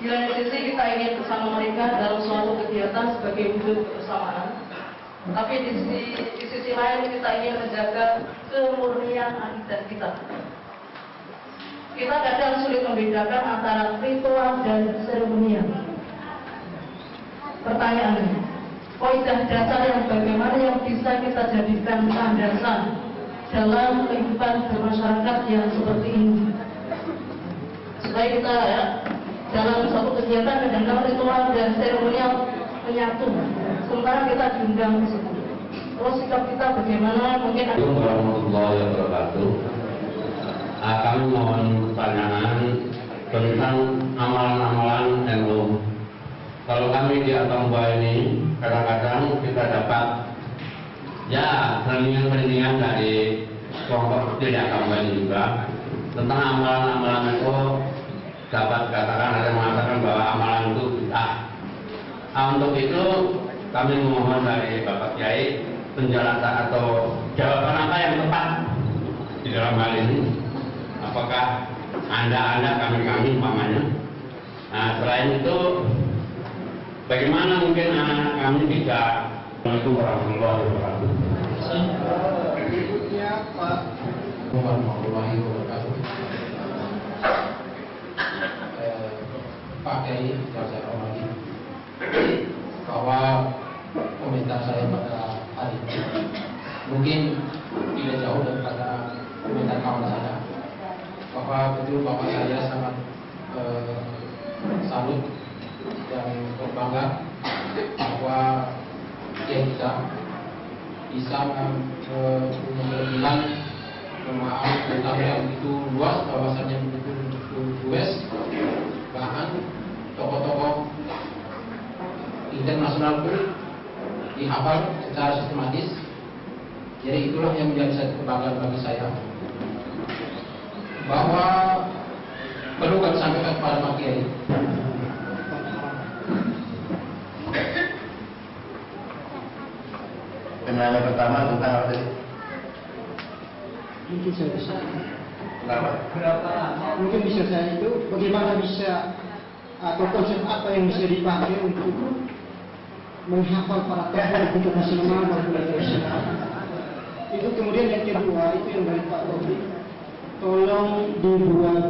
Di lain sisi kita ingin bersama mereka dalam suatu kegiatan sebagai wujud kebersamaan. Tapi di sisi, di sisi lain kita ingin menjaga kemurnian akidah kita. Kita kadang sulit membedakan antara ritual dan seremonial. Pertanyaannya, kaidah dasar yang bagaimana yang bisa kita jadikan landasan dalam kehidupan bermasyarakat yang seperti ini. Supaya kita ya, dalam suatu kegiatan kadang-kadang ritual dan seremonial menyatu. Sementara kita diundang di situ. Terus sikap kita bagaimana mungkin Assalamualaikum warahmatullahi wabarakatuh. Ah, kami mohon pertanyaan tentang amalan-amalan NU. Kalau kami di Atambua ini kadang-kadang kita dapat ya perlindungan-perlindungan dari kelompok tidak Atambua ini juga tentang amalan-amalan itu dapat katakan ada yang mengatakan bahwa amalan itu bid'ah. Nah, untuk itu kami memohon dari Bapak Kiai penjelasan atau jawaban apa yang tepat di dalam hal ini. Apakah anda-anda kami-kami umpamanya. Nah, selain itu bagaimana mungkin anak kami tidak Assalamualaikum warahmatullahi wabarakatuh. Berikutnya Pak warahmatullahi wabarakatuh. Eh, Pak Kiai saya hormati bahwa komentar saya pada hari ini mungkin tidak jauh daripada komentar kawan saya. Bahwa betul bapak saya sangat eh, salut dan berbangga bahwa Kiai kita bisa kelebihan memahami tentang yang begitu luas bahwasannya begitu begitu luas bahkan tokoh-tokoh internasional pun dihafal secara sistematis. Jadi itulah yang menjadi satu kebanggaan bagi saya. Bahwa perlu kami sampaikan kepada Pak Kiai. Penanya pertama tentang apa tadi? mungkin saya bisa. Kenapa? mungkin bisa saya itu bagaimana bisa atau konsep apa yang bisa dipakai untuk menghafal para tokoh internasional maupun internasional itu kemudian yang kedua itu yang dari Pak Robi. Tolong dibuat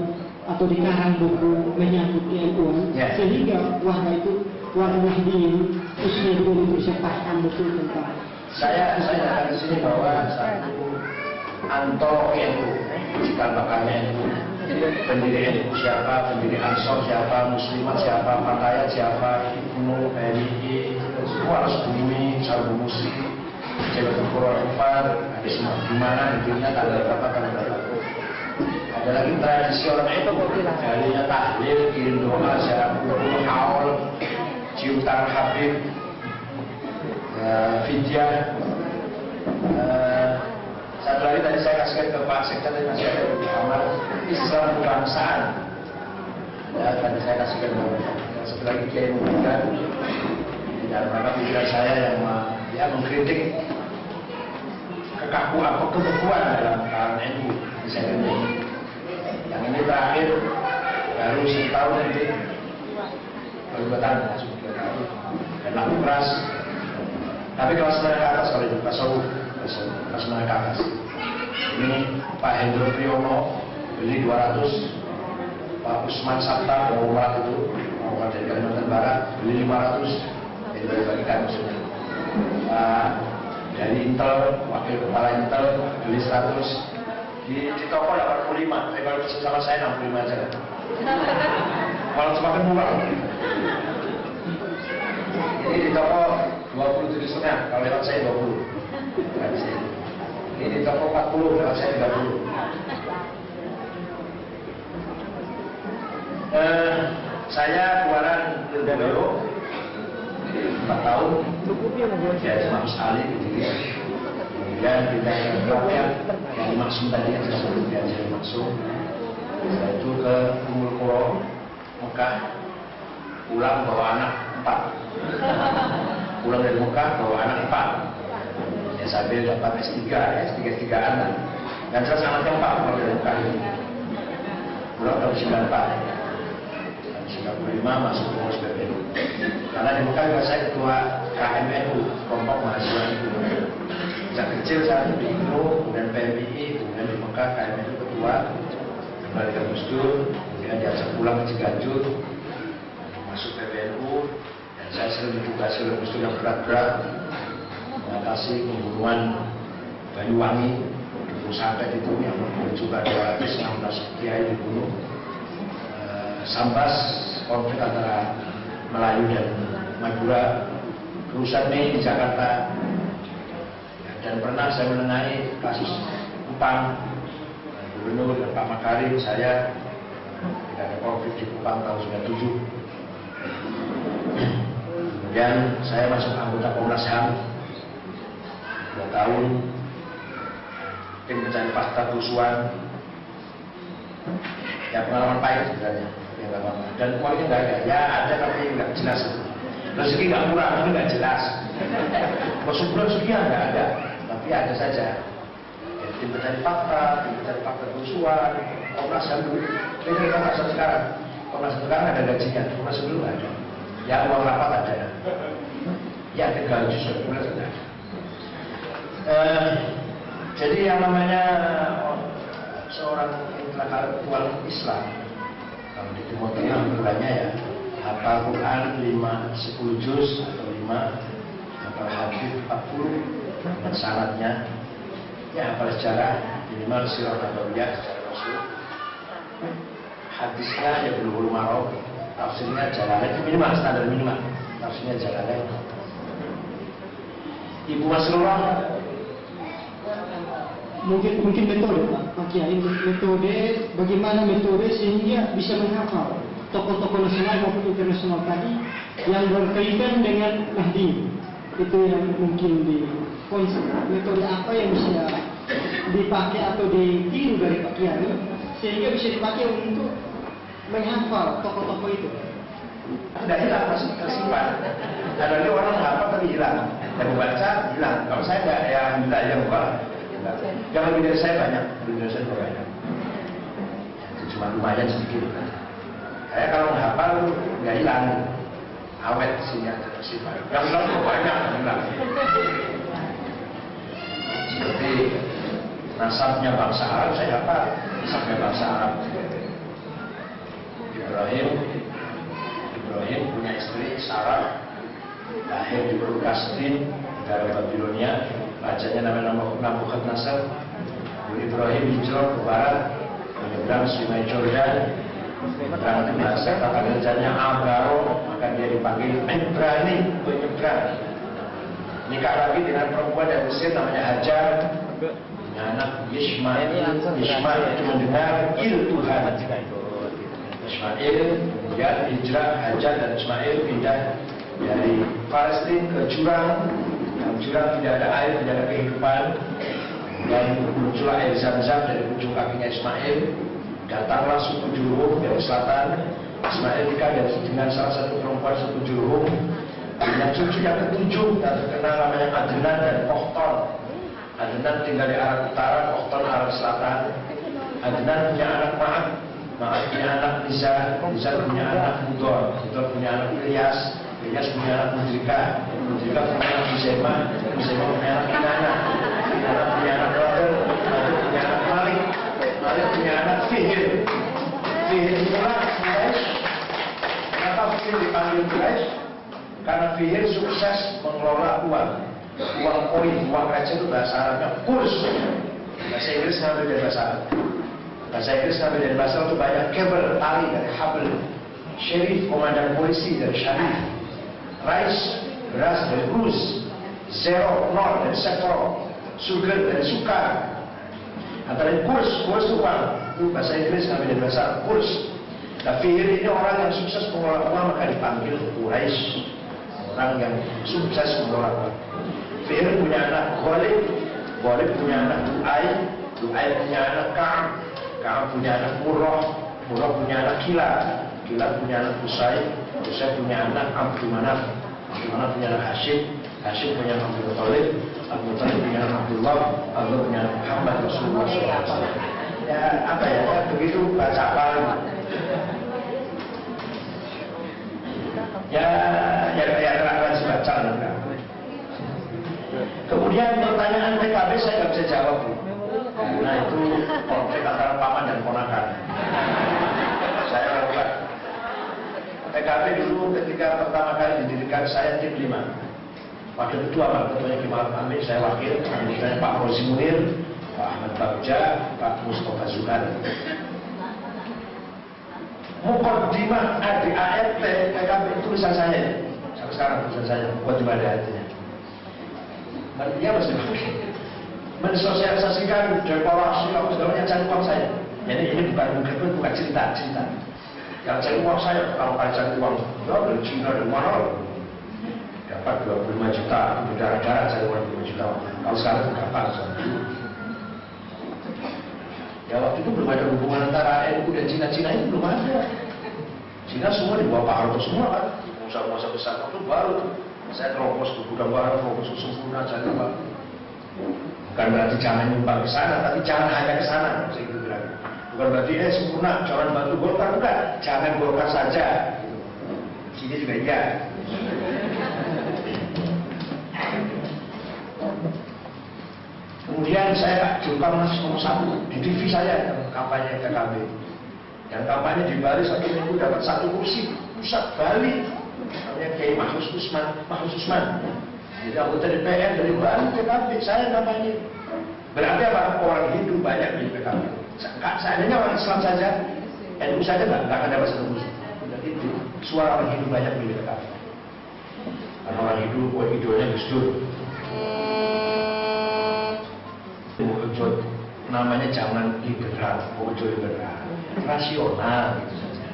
atau dikarang buku menyangkut keilmuan Ya. sehingga warga itu warga Nahdien khususnya di Indonesia paham betul tentang Saya saya datang ke sini bahwa satu anto itu jika bakalnya itu pendiri NU siapa, pendiri Ansor siapa, Muslimat siapa, Fatayat siapa, Ibnu, NI, semua harus bumi, Sarbu Muslim. Jabatan Kuro Umar, ada semua gimana intinya tanggal berapa tanggal berapa. Ada lagi tradisi orang itu jadinya tahlil, kirim doa, syarat kumpul, haul, cium tangan Habib, eh, fidyah. Eh, satu lagi tadi saya kasihkan ke Pak Sekda tadi masih ada di kamar Islam kebangsaan. Ya, tadi saya kasihkan ke satu lagi Kiai Muhammad rangka pikiran saya yang ya, mengkritik kekakuan atau kebekuan dalam kalangan NU segmen ini. Yang ini terakhir baru setahun nanti baru dua tahun, masuk dan laku keras. Tapi kelas menengah atas kalau itu tasawuf, kelas menengah atas. Ini Pak Hendro Priyono beli 200 Pak Usman Sabta Muhammad itu Muhammad dari Kalimantan Barat beli 500 dari bagi-bagikan maksudnya Pak dari Intel wakil kepala Intel beli 100 di, di toko 85 tapi kalau sama saya 65 aja kalau semakin murah. Ini di toko 27 setengah kalau lewat saya 20 Nggak bisa. ini di toko 40 lewat saya 30 Eh, saya keluaran Lindero 4 tahun. Ya Imam Sekali gitu ya. Kemudian pindah ke Rakyat yang dimaksud tadi yang saya sebut ya saya maksud. Itu ke Umul Kuro Mekah. Pulang bawa anak empat. Pulang dari Mekah bawa anak empat. Ya sambil dapat S3 ya S3 S3 anak dan saya sangat empat pulang dari Mekah ini. Pulang tahun 94 95 masuk pengurus PBNU karena di Mekah juga saya ketua KMNU kelompok mahasiswa itu. Sejak kecil saya di INU kemudian PMI kemudian di Mekah KMNU ketua. Kembali ke Gus kemudian diajak pulang ke Ciganjur. Masuk PBNU dan saya sering ditugasi oleh Gus yang berat-berat. Mengatasi pembunuhan Banyuwangi. Sampai itu yang juga 216 kiai dibunuh. Eh, Sambas konflik antara Melayu dan Madura perusahaan Mei di Jakarta. Ya, dan pernah saya menengahi kasus Kupang. Gubernur dan Pak Makarim saya ketika ada konflik di Kupang tahun 97 kemudian saya masuk anggota Komnas HAM. Dua tahun tim pencari fakta kerusuhan. Ya pengalaman pahit sebenarnya ya dan uangnya nggak ada. Ya ada tapi nggak jelas. Rezeki nggak murah tapi nggak jelas. Masuk sekian nggak ada. Tapi ada saja. Ya, tim pencari fakta tim pencari fakta kerusuhan. Komnas ham dulu? Ini komnas ham sekarang? Komnas ham sekarang ada gajinya? Komnas ham dulu ada? Ya uang rapat ada. Ya tinggal justru bulan ada Eh, jadi yang namanya oh, seorang intelektual Islam Tengah aturannya ya hafal Quran 5, 10 juz atau 5 hafal hadis 40 dan syaratnya. Ya hafal sejarah minimal sirah nabawiyah secara rasul hadisnya ya bulu-bulu marok tafsirnya jalalain minimal standar minimal. Tafsirnya jalalain Ibu Masrurah mungkin mungkin metode Pak. Pak Kiai metode bagaimana metode sehingga bisa menghafal tokoh-tokoh nasional maupun internasional tadi yang berkaitan dengan Nahdi itu yang mungkin di konsep. Metode apa yang bisa dipakai atau ditiru dari Pak Kiai sehingga bisa dipakai untuk menghafal tokoh-tokoh itu? Tidak hilang masih tersimpan ada lagi orang hafal tapi hilang. Dan membaca hilang. Kalau saya tidak ya minta yang yang lebih dari saya banyak dari saya banyak. Cuma lumayan sedikit saya kalau menghafal nggak hilang. Awet ada tersimpan yang hilang tuh banyak hilang. Seperti nasabnya bangsa Arab saya hafal nasabnya bangsa Arab. Ibrahim Ibrahim punya istri Sarah. Lahir di Burkastin negara Babilonia bacanya namanya Nabucodonosor Ibrahim hijrah ke barat menyeberang sungai Jordan menyeberang bahasa kata kerjanya? Agaro maka dia dipanggil Ibrani penyeberang nikah lagi dengan perempuan dari Mesir namanya Hajar. Punya anak Ismail Ismail itu mendengar il Tuhan. Ismail kemudian hijrah Hajar dan Ismail pindah dari Palestina ke jurang yang jurang tidak ada air tidak ada kehidupan. Dan muncullah air zam-zam dari ujung kakinya Ismail. Datanglah suku Jurhum dari selatan. Ismail nikah dengan salah satu perempuan suku Jurhum punya cucu yang ketujuh dan terkenal namanya Adnan dan Kohton Adnan tinggal di arah utara Kohton arah selatan. Adnan punya anak Ma'at Ma'at punya anak Nisa Nisa punya anak Mudor Mudor punya anak Ilyas. Ilyas punya anak Mudrika Mudrika punya anak Muzema Muzema punya anak Kinana Kinana punya anak Roder Roder punya anak Malik Malik punya anak Fihir Fihir itulah Quraisy Kenapa Fihir dipanggil Quraisy? Karena Fihir sukses mengelola uang. Uang koin, uang receh itu bahasa Arabnya kurs. Bahasa Inggris ngambil dari bahasa Arab? Bahasa Inggris ngambil dari bahasa Arab? Itu banyak kabel, tali dari habel Sheriff, komandan polisi dari syarif Rice, beras dari rus Zero, nol dari sektor Sugar dari sukar. Antara kurs, kurs itu uang Itu bahasa Inggris ngambil dari bahasa kurs. Fihir ini orang yang sukses mengelola uang maka dipanggil Quraisy orang yang sukses mengelola uang. Fir punya anak Ghalib, Ghalib punya anak Du'ay, Du'ay punya anak Ka'ab, Ka'ab punya anak Murrah, Murrah punya anak Kila, Kila punya anak Usai, Usai punya anak Abdul Manaf, Abdul Manaf punya Hashim, Hashim punya Abdul Talib, Abdul Talib punya Abdullah, Abdullah punya Muhammad Rasulullah SAW. Ya apa ya, ya begitu baca paling. Ya, ya, ya, ya, baca enggak. Kemudian pertanyaan PKB saya nggak bisa jawab Bu. Karena itu konflik antara paman dan ponakan. Saya. PKB dulu ketika pertama kali didirikan saya tim 5. Wakil ketua Pak Ketuanya Kimal Amin, saya wakil, anggotanya Pak Rozi Munir, Pak Ahmad Bagja, Pak Mustafa Zuhar. Mukaddimah ADART itu tulisan saya. Sampai sekarang tulisan saya, buat di hatinya. Dan dia mesti pakai mensosialisasikan dekorasi apa segalanya cari saya. Jadi ini bukan bukan bukan cerita cerita. Yang cari uang saya kalau kali cari uang ya dari Cina dari mana dapat 25 juta berdarah-darah cari uang 25 juta. Kalau sekarang berapa? Ya waktu itu belum ada hubungan antara NU dan Cina-Cina itu belum ada. Cina semua di bawah Pak Harto semua kan. Pengusaha-pengusaha besar waktu baru saya terobos ke gudang barang, terobos ke sempurna, apa? Bukan berarti jangan nyumbang ke sana, tapi jangan hanya ke sana. Bukan berarti eh sempurna, jangan bantu Golkar, bukan. Jangan Golkar saja. Sini juga iya. Kemudian saya jumpa mas nomor satu di TV saya kampanye PKB. Yang kampanye di Bali satu minggu dapat satu kursi pusat Bali namanya Kiai Mahfuz Usman, Mahfuz Usman. Jadi anggota DPR dari Bali PKB, saya kampanye. Berarti apa? Orang Hindu banyak di PKB. Seandainya orang Islam saja, NU saja nggak akan dapat satu kursi. Itu suara orang Hindu banyak di PKB. Karena orang Hindu, oh idolanya Gus Dur. Namanya jangan liberal, wujud liberal, rasional gitu saja.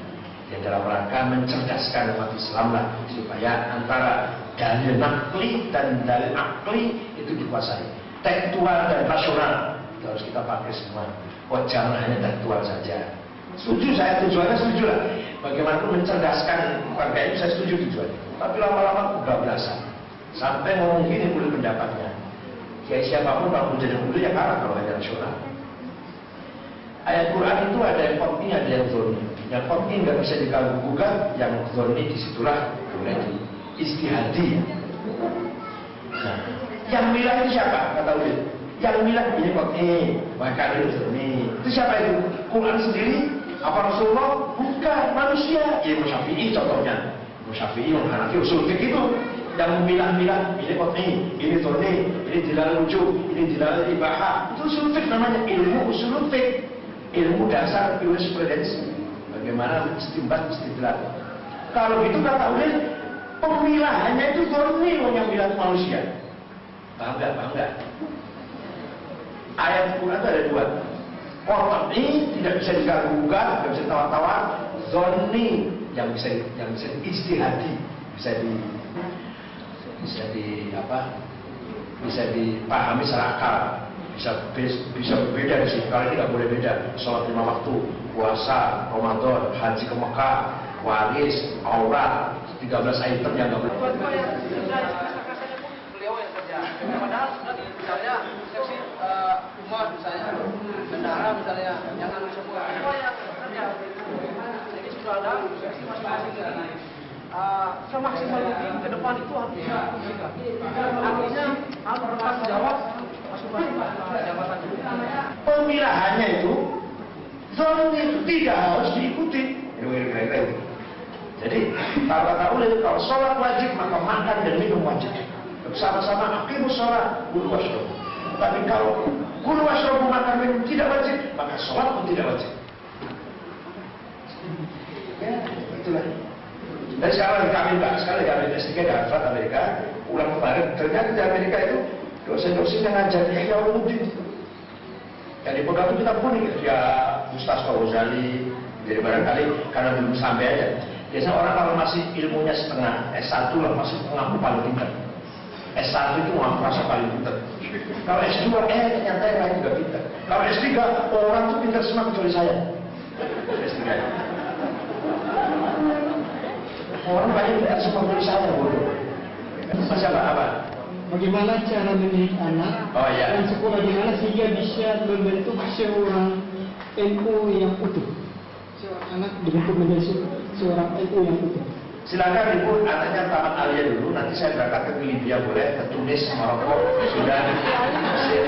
Ya dalam rangka mencerdaskan umat Islam lah supaya antara dalil nakli dan dalil akli itu dikuasai. Tekstual dan rasional itu harus kita pakai semua. Oh jangan hanya tekstual saja. Setuju saya tujuannya setuju lah. Bagaimanapun mencerdaskan warga itu saya setuju tujuannya. Tapi lama-lama kebablasan. Sampai ngomong gini boleh pendapatnya. Kayak siapa pun kalau jadi dulu ya kalah kalau hanya rasional. Ayat Quran itu ada yang kotni, ada yang zoni. Yang kotni nggak bisa diganggu gugat, yang zoni di situlah boleh istihadi. Nah, yang milah itu siapa? Kata Ulil. Yang milah ini kotni, maka itu zoni. Itu siapa itu? Quran sendiri? Apa Rasulullah? Bukan, manusia. Ya Syafi'i contohnya. Syafi'i, Imam Hanafi, usul fikih itu yang memilah-milah ini kotni, ini zoni, ini dilal wujud, ini dilal ibaha. Itu usul fikih namanya ilmu usul fikih ilmu dasar jurisprudensi bagaimana istimbat istidlal kalau gitu kata Ulil pemilahannya itu zonni yang milah manusia? Paham nggak? Ayat Quran itu ada dua. Qat'i tidak bisa diganggu gugat, tidak bisa tawar-tawar. Zonni yang bisa yang bisa istihadi, bisa di bisa di apa? Bisa dipahami secara akal. Bisa bisa berbeda di sini. Kalau ini nggak boleh beda. Sholat lima waktu, puasa, Ramadan, haji ke Mekah, waris, aurat, 13 item yang nggak boleh. beliau yang sudah di misalnya seksi umat misalnya, bendara misalnya, yang anu semua. Semua yang kerja. Jadi sudah ada seksi masing-masing ini. Uh, semaksimal mungkin ke depan itu harus bisa. Artinya harus bertanggung jawab jabatan. Pemilahannya itu zon itu tidak harus diikuti. Jadi kalau kata ulil, kalau sholat wajib maka makan dan minum wajib. Bersama-sama akimu sholat, guru washrob. Tapi kalau guru washrob makan minum tidak wajib, maka sholat pun tidak wajib. Ya, itulah. Dan sekarang kami mbak, sekali kami S3 di Harvard Amerika, pulang kemarin, ternyata di Amerika itu dosen-dosen yang ngajar Ihya Ulumuddin. Yang dipegang itu kita pun ya Ustaz Ghazali, jadi barangkali karena belum sampai aja. Biasanya orang kalau masih ilmunya setengah, S1 lah masih mengaku paling pintar. S1 itu mengaku rasa paling pintar. Kalau S2, eh ternyata yang lain juga pintar. Kalau S3, orang tuh pintar semua kecuali saya. S3. Orang banyak pintar semua kecuali saya, bodoh. Masih apa? apa? Bagaimana cara mendidik anak Oh, iya. dan sekolah di mana sehingga bisa membentuk seorang NU yang utuh. Seorang anak dibentuk menjadi se- seorang NU yang utuh. Silakan ibu anaknya tamat alia dulu, nanti saya berangkat ke Libya boleh, ke Tunis, Maroko, Sudan, Mesir.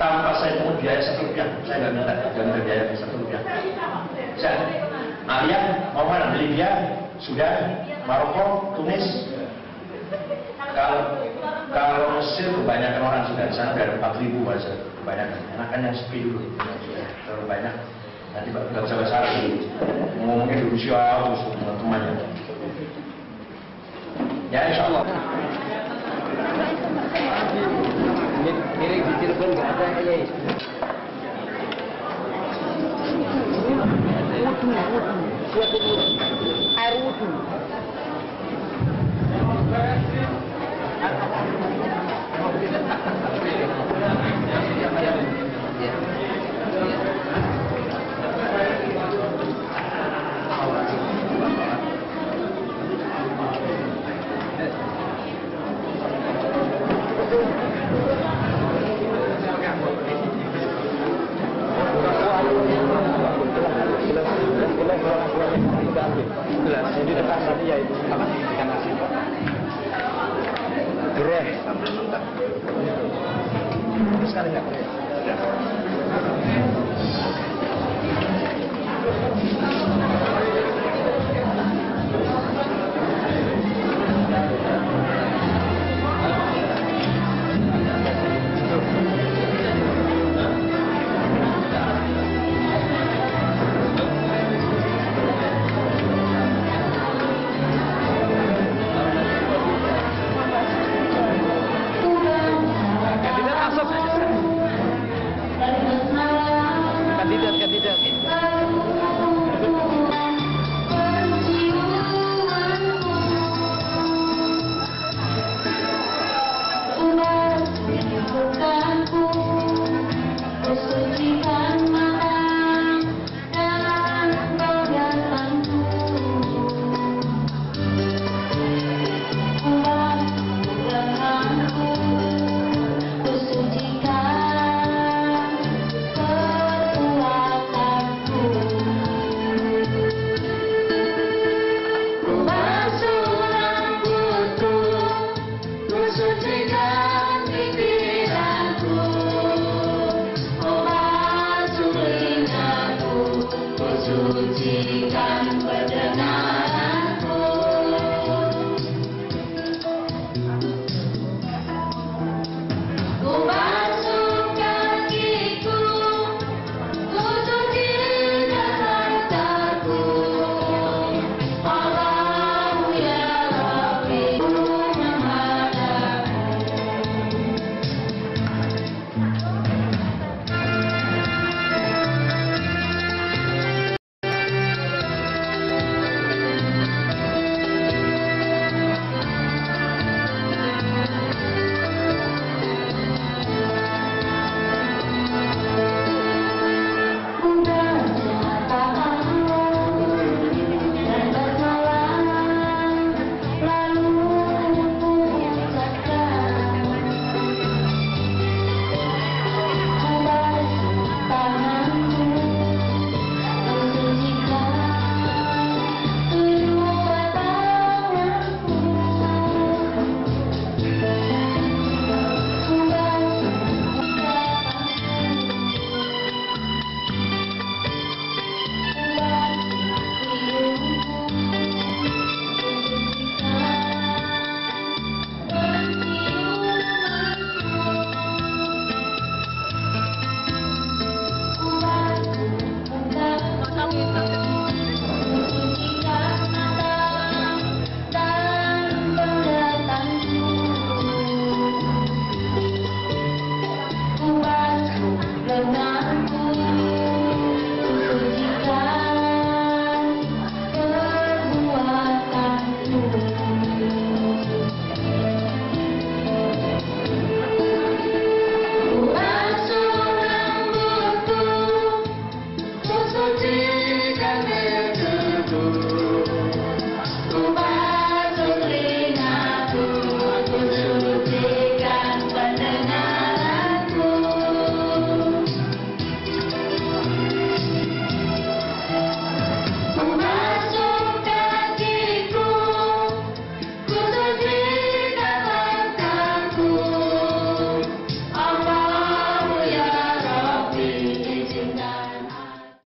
Tanpa saya pungut biaya satu rupiah, saya nggak minta, nggak minta biaya satu rupiah. Saya, Alia mau mana? Libya, Sudan, Maroko, Tunis. Kalau kalau Mesir kebanyakan orang sudah di sana empat ribu bahasa kebanyakan. Enakan yang sepi dulu, terlalu banyak. Nanti bisa bahasa Arab dulu. Ngomongnya dulu siapa terus teman-temannya. Ya insya Allah. Miring di Cirebon nggak ada ya. Wudhu, wudhu, buatin wudhu, air wudhu. Gelas, jadi dekat tadi ya itu apa? Ikan asin. Gereh. Sekali nggak boleh.